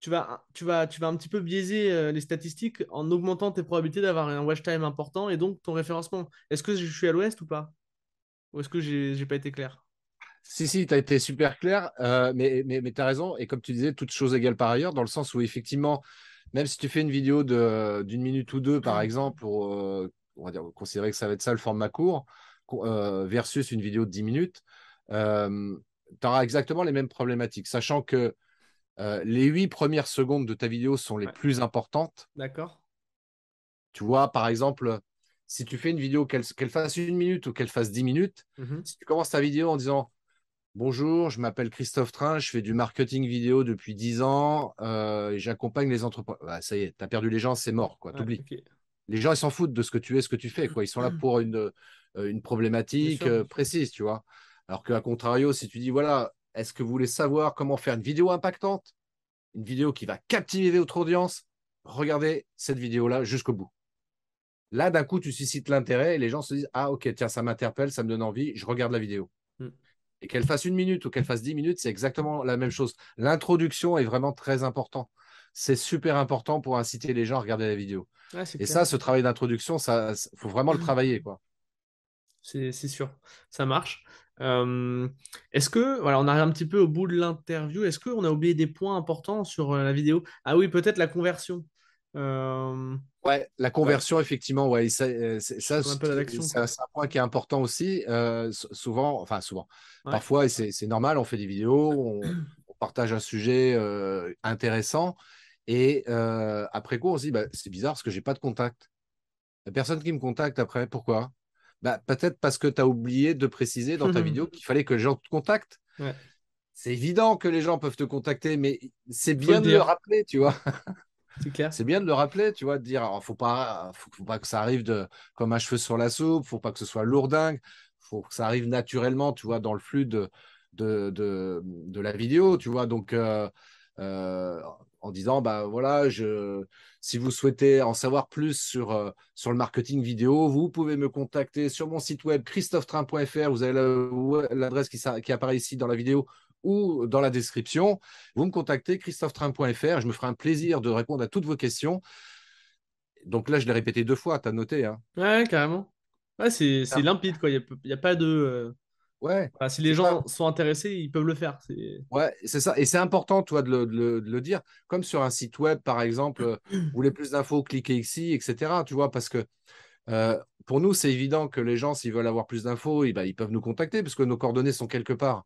tu vas, tu, vas, tu vas un petit peu biaiser euh, les statistiques en augmentant tes probabilités d'avoir un watch time important et donc ton référencement. Est-ce que je suis à l'ouest ou pas? Ou est-ce que j'ai pas été clair? Si, si, tu as été super clair, euh, mais, mais, mais tu as raison. Et comme tu disais, toutes choses égales par ailleurs, dans le sens où effectivement, même si tu fais une vidéo d'une minute ou deux, par exemple, pour euh, on va dire, considérer que ça va être ça le format court, euh, versus une vidéo de 10 minutes, tu auras exactement les mêmes problématiques, sachant que les huit premières secondes de ta vidéo sont les plus importantes. D'accord. Tu vois, par exemple, si tu fais une vidéo, qu'elle fasse une minute ou qu'elle fasse 10 minutes, mmh si tu commences ta vidéo en disant Bonjour, je m'appelle Christophe Train, je fais du marketing vidéo depuis 10 ans euh, et j'accompagne les entreprises. Bah, ça y est, tu as perdu les gens, c'est mort, quoi. T'oublies. Les gens, ils s'en foutent de ce que tu es, ce que tu fais, quoi. Ils sont là *clears throat* pour une, euh, une problématique euh, précise, tu vois. Alors qu'à contrario, si tu dis, voilà, est-ce que vous voulez savoir comment faire une vidéo impactante, une vidéo qui va captiver votre audience, regardez cette vidéo-là jusqu'au bout. Là, d'un coup, tu suscites l'intérêt et les gens se disent, ah ok, tiens, ça m'interpelle, ça me donne envie, je regarde la vidéo. Hmm et qu'elle fasse une minute ou qu'elle fasse dix minutes, c'est exactement la même chose. L'introduction est vraiment très important. C'est super important pour inciter les gens à regarder la vidéo. et ça, ce travail d'introduction, ça, faut vraiment le *clears throat* travailler, quoi. C'est sûr, ça marche. Euh, est-ce que, voilà, on arrive un petit peu au bout de l'interview. Est-ce qu'on a oublié des points importants sur euh, la vidéo? Ah oui, peut-être la conversion. Euh, ouais, la conversion, effectivement, ouais, ça, c'est un, point qui est important aussi. souvent, enfin souvent, parfois, c'est normal, on fait des vidéos, on, *clears throat* partage un sujet intéressant, et après quoi, on se dit, bah, c'est bizarre parce que j'ai pas de contact. La personne qui me contacte après, pourquoi? Bah, Peut-être parce que tu as oublié de préciser dans ta *laughs* vidéo qu'il fallait que les gens te contactent. C'est évident que les gens peuvent te contacter, mais c'est bien de le rappeler, tu vois. *laughs* C'est bien de le rappeler, tu vois, de dire, alors, faut pas, faut, pas que ça arrive comme un cheveu sur la soupe, faut pas que ce soit lourdingue, faut que ça arrive naturellement, tu vois, dans le flux de, de, de, la vidéo, tu vois. Donc, euh, euh, en disant, bah voilà, je, si vous souhaitez en savoir plus sur, euh, le marketing vidéo, vous pouvez me contacter sur mon site web christophetrain.fr. Vous avez l'adresse qui, qui apparaît ici dans la vidéo ou dans la description. Vous me contactez christophetrain.fr. Je me ferai un plaisir de répondre à toutes vos questions. Donc là, je l'ai répété deux fois, tu as noté. Hein. Ouais, carrément. Ouais, c'est limpide, quoi. Il n'y a, pas de. Euh, ouais. si les gens sont intéressés, ils peuvent le faire. Ouais, c'est ça. Et c'est important, toi, de le, de, le, dire. Comme sur un site web, par exemple, *clears throat* vous voulez plus d'infos, cliquez ici, etc. Tu vois, parce que euh, pour nous, c'est évident que les gens, s'ils veulent avoir plus d'infos, eh ben, ils peuvent nous contacter parce que nos coordonnées sont quelque part.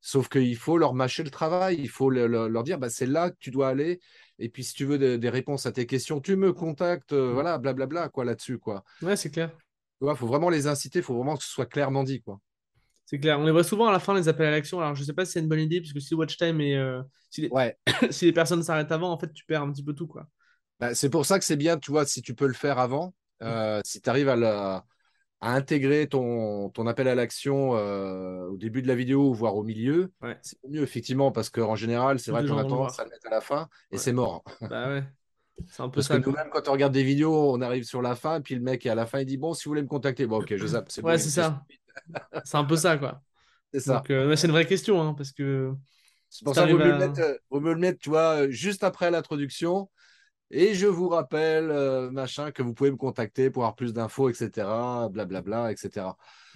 Sauf qu'il faut leur mâcher le travail, il faut leur dire bah, c'est là que tu dois aller. Et puis, si tu veux des, réponses à tes questions, tu me contactes, euh, voilà, blablabla, quoi, là-dessus, quoi. Ouais, c'est clair. Il faut vraiment les inciter, il faut vraiment que ce soit clairement dit, quoi. C'est clair. On les voit souvent à la fin, les appels à l'action. Alors, je ne sais pas si c'est une bonne idée, parce que si watch time et euh, si, les... *coughs* si les personnes s'arrêtent avant, en fait, tu perds un petit peu tout, quoi. Bah, c'est pour ça que c'est bien, tu vois, si tu peux le faire avant, euh, si tu arrives à, la à intégrer ton, ton appel à l'action euh, au début de la vidéo, voire au milieu, c'est mieux, effectivement, parce qu'en général, c'est vrai qu'on a tendance à le mettre à la fin et c'est mort. *laughs* Bah ouais. C'est un peu parce que nous-mêmes, quand on regarde des vidéos, on arrive sur la fin, et puis le mec, à la fin, il dit Bon, si vous voulez me contacter, bon, ok, je zappe. C'est ouais, c'est ça. *laughs* c'est un peu ça, quoi. *laughs* C'est ça. Euh, c'est une vraie question, hein, parce que. C'est pour ça qu'il vaut, à... Euh, mieux le mettre, tu vois, juste après l'introduction. Et je vous rappelle, euh, machin, que vous pouvez me contacter pour avoir plus d'infos, etc. Blablabla, etc.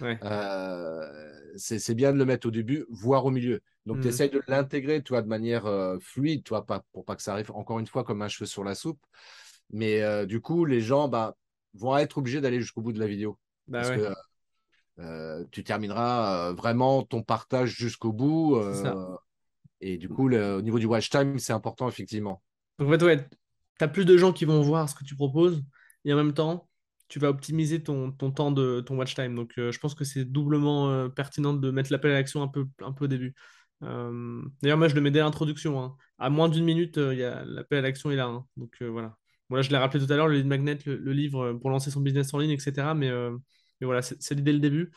Euh, c'est bien de le mettre au début, voire au milieu. Donc, tu mmh. essayes de l'intégrer, toi, de manière euh, fluide, toi, pas, pour pas que ça arrive encore une fois comme un cheveu sur la soupe. Mais du coup, les gens bah, vont être obligés d'aller jusqu'au bout de la vidéo. Bah parce que tu termineras vraiment ton partage jusqu'au bout. Et du coup, au niveau du watch time, c'est important, effectivement. Donc, en fait, tu as plus de gens qui vont voir ce que tu proposes et en même temps, tu vas optimiser ton, temps de ton watch time. Donc, euh, je pense que c'est doublement euh, pertinent de mettre l'appel à l'action un peu, un peu au début. Euh, d'ailleurs, moi, je le mets dès l'introduction. Hein. À moins d'une minute, l'appel à l'action est là. Hein. Donc, voilà. Voilà, je l'ai rappelé tout à l'heure, le lead magnet, le, livre pour lancer son business en ligne, etc. Mais, mais voilà, c'est l'idée le début.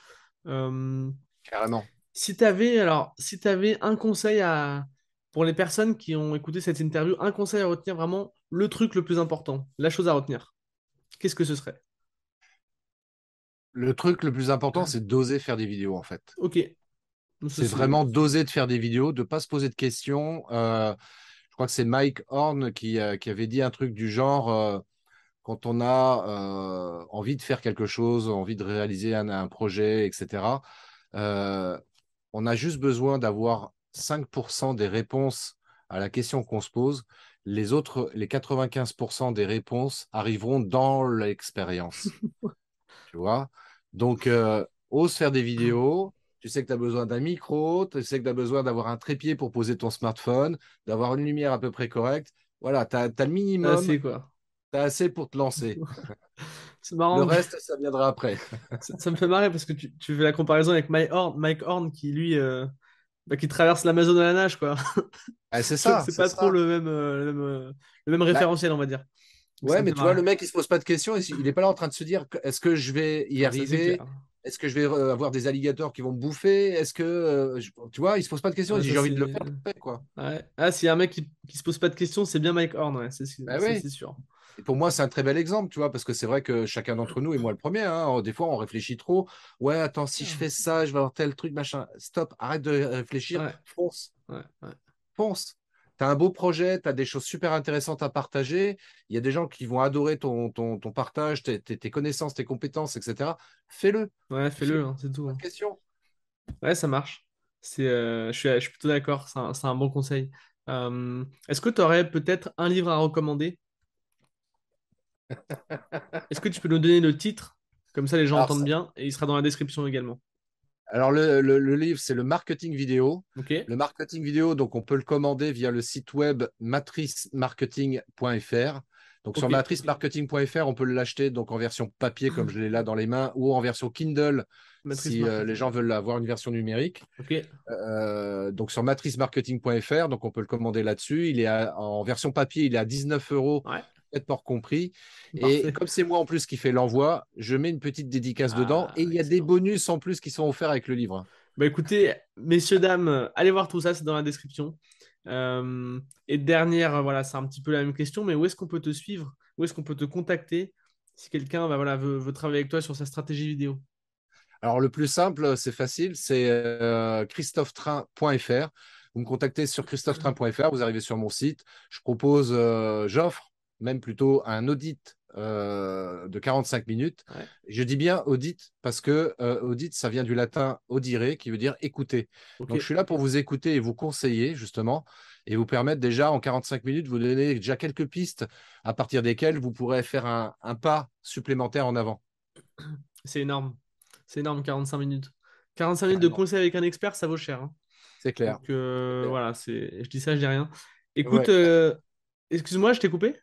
Carrément. Si tu avais, alors, si avais un conseil à, pour les personnes qui ont écouté cette interview, un conseil à retenir vraiment le truc le plus important, la chose à retenir. Qu'est-ce que ce serait? Le truc le plus important, c'est d'oser faire des vidéos en fait. Ok. C'est vraiment d'oser de faire des vidéos, de ne pas se poser de questions. Euh, je crois que c'est Mike Horn qui, euh, avait dit un truc du genre euh, quand on a envie de faire quelque chose, envie de réaliser un, un projet, etc. on a juste besoin d'avoir 5% des réponses à la question qu'on se pose, les autres, les 95% des réponses arriveront dans l'expérience. *laughs* tu vois? Donc, euh, ose faire des vidéos. Tu sais que tu as besoin d'un micro, tu sais que tu as besoin d'avoir un trépied pour poser ton smartphone, d'avoir une lumière à peu près correcte. Voilà, tu as, le minimum. Assez, quoi. Tu as assez pour te lancer. *laughs* Marrant, le reste, ça viendra après. ça, me fait marrer parce que tu, fais la comparaison avec Mike Horn, Mike Horn qui, lui, euh, bah, qui traverse l'Amazon à la nage, quoi. Ah, c'est *laughs* ça. c'est pas trop le même, euh, le même, euh, le même bah, référentiel, on va dire. ouais, mais tu vois, le mec, il se pose pas de questions. Il n'est pas là en train de se dire est-ce que je vais y arriver? Est-ce que je vais euh, avoir des alligators qui vont me bouffer? Est-ce que. tu vois, il se pose pas de questions. j'ai envie de le faire. Quoi. Ouais. Ah, s'il y a un mec qui, qui se pose pas de questions, c'est bien Mike Horn, ouais, c'est bah sûr pour moi, c'est un très bel exemple, tu vois, parce que c'est vrai que chacun d'entre nous, et moi le premier, hein, des fois, on réfléchit trop. Ouais, attends, si je fais ça, je vais avoir tel truc, machin. Stop, arrête de réfléchir, fonce. Fonce. Tu as un beau projet, tu as des choses super intéressantes à partager. Il y a des gens qui vont adorer ton, ton, partage, tes, connaissances, tes compétences, etc. Fais-le. Ouais, fais-le, hein, c'est tout. Hein. Question. Ouais, ça marche. C'est, euh, je, suis, je, suis, plutôt d'accord, c'est un, un, bon conseil. Euh, est-ce que tu aurais peut-être un livre à recommander? Est-ce que tu peux nous donner le titre? Comme ça, les gens entendent bien et il sera dans la description également. Alors, le, livre, c'est le marketing vidéo. Le marketing vidéo, donc on peut le commander via le site web matricemarketing.fr. Donc sur matricemarketing.fr, on peut l'acheter donc en version papier comme je l'ai là dans les mains ou en version Kindle si euh, les gens veulent avoir une version numérique. Euh, donc sur matricemarketing.fr, donc on peut le commander là-dessus. Il est en version papier, il est à 19 euros. Peut Être compris. Et comme c'est moi en plus qui fais l'envoi, je mets une petite dédicace ah, dedans et il y a des bonus en plus qui sont offerts avec le livre. Bah écoutez, messieurs, dames, allez voir tout ça, c'est dans la description. Euh, et dernière, voilà, c'est un petit peu la même question, mais où est-ce qu'on peut te suivre? Où est-ce qu'on peut te contacter si quelqu'un bah, voilà, veut, travailler avec toi sur sa stratégie vidéo? Alors, le plus simple, c'est facile, c'est euh, christophetrain.fr. Vous me contactez sur christophetrain.fr, vous arrivez sur mon site. Je propose, euh, j'offre même plutôt un audit euh, de 45 minutes. Je dis bien audit parce que euh, audit, ça vient du latin audire, qui veut dire écouter. Donc, je suis là pour vous écouter et vous conseiller, justement, et vous permettre déjà, en 45 minutes, vous donner déjà quelques pistes à partir desquelles vous pourrez faire un, pas supplémentaire en avant. C'est énorme. C'est énorme, 45 minutes. 45 minutes de conseil avec un expert, ça vaut cher. Hein. C'est clair. Donc, euh, voilà, je dis ça, je dis rien. Écoute, excuse-moi, je t'ai coupé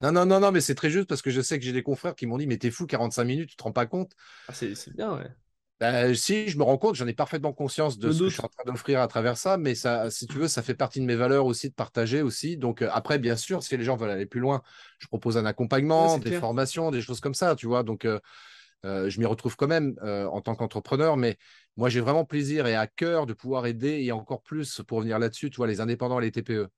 non, non, non, non, mais c'est très juste parce que je sais que j'ai des confrères qui m'ont dit Mais t'es fou, 45 minutes, tu te rends pas compte ah, c'est, bien, ouais. Bah, si, je me rends compte, j'en ai parfaitement conscience de ce que je suis en train d'offrir à travers ça, mais ça, si tu veux, ça fait partie de mes valeurs aussi de partager aussi. Donc euh, après, bien sûr, si les gens veulent aller plus loin, je propose un accompagnement, des formations, des choses comme ça, tu vois. Donc euh, euh, je m'y retrouve quand même en tant qu'entrepreneur, mais moi j'ai vraiment plaisir et à cœur de pouvoir aider et encore plus pour venir là-dessus, tu vois, les indépendants, les TPE.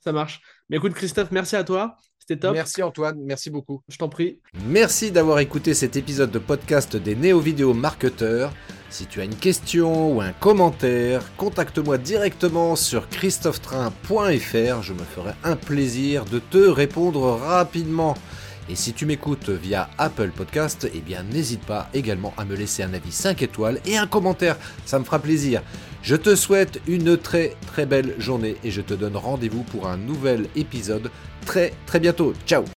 Ça marche. Mais écoute, Christophe, merci à toi. C'était top. Merci Antoine, merci beaucoup. Je t'en prie. Merci d'avoir écouté cet épisode de podcast des néo-vidéo marketeurs. Si tu as une question ou un commentaire, contacte-moi directement sur christophetrain.fr. Je me ferai un plaisir de te répondre rapidement. Et si tu m'écoutes via Apple Podcast, eh bien n'hésite pas également à me laisser un avis 5 étoiles et un commentaire, ça me fera plaisir. Je te souhaite une très très belle journée et je te donne rendez-vous pour un nouvel épisode très très bientôt. Ciao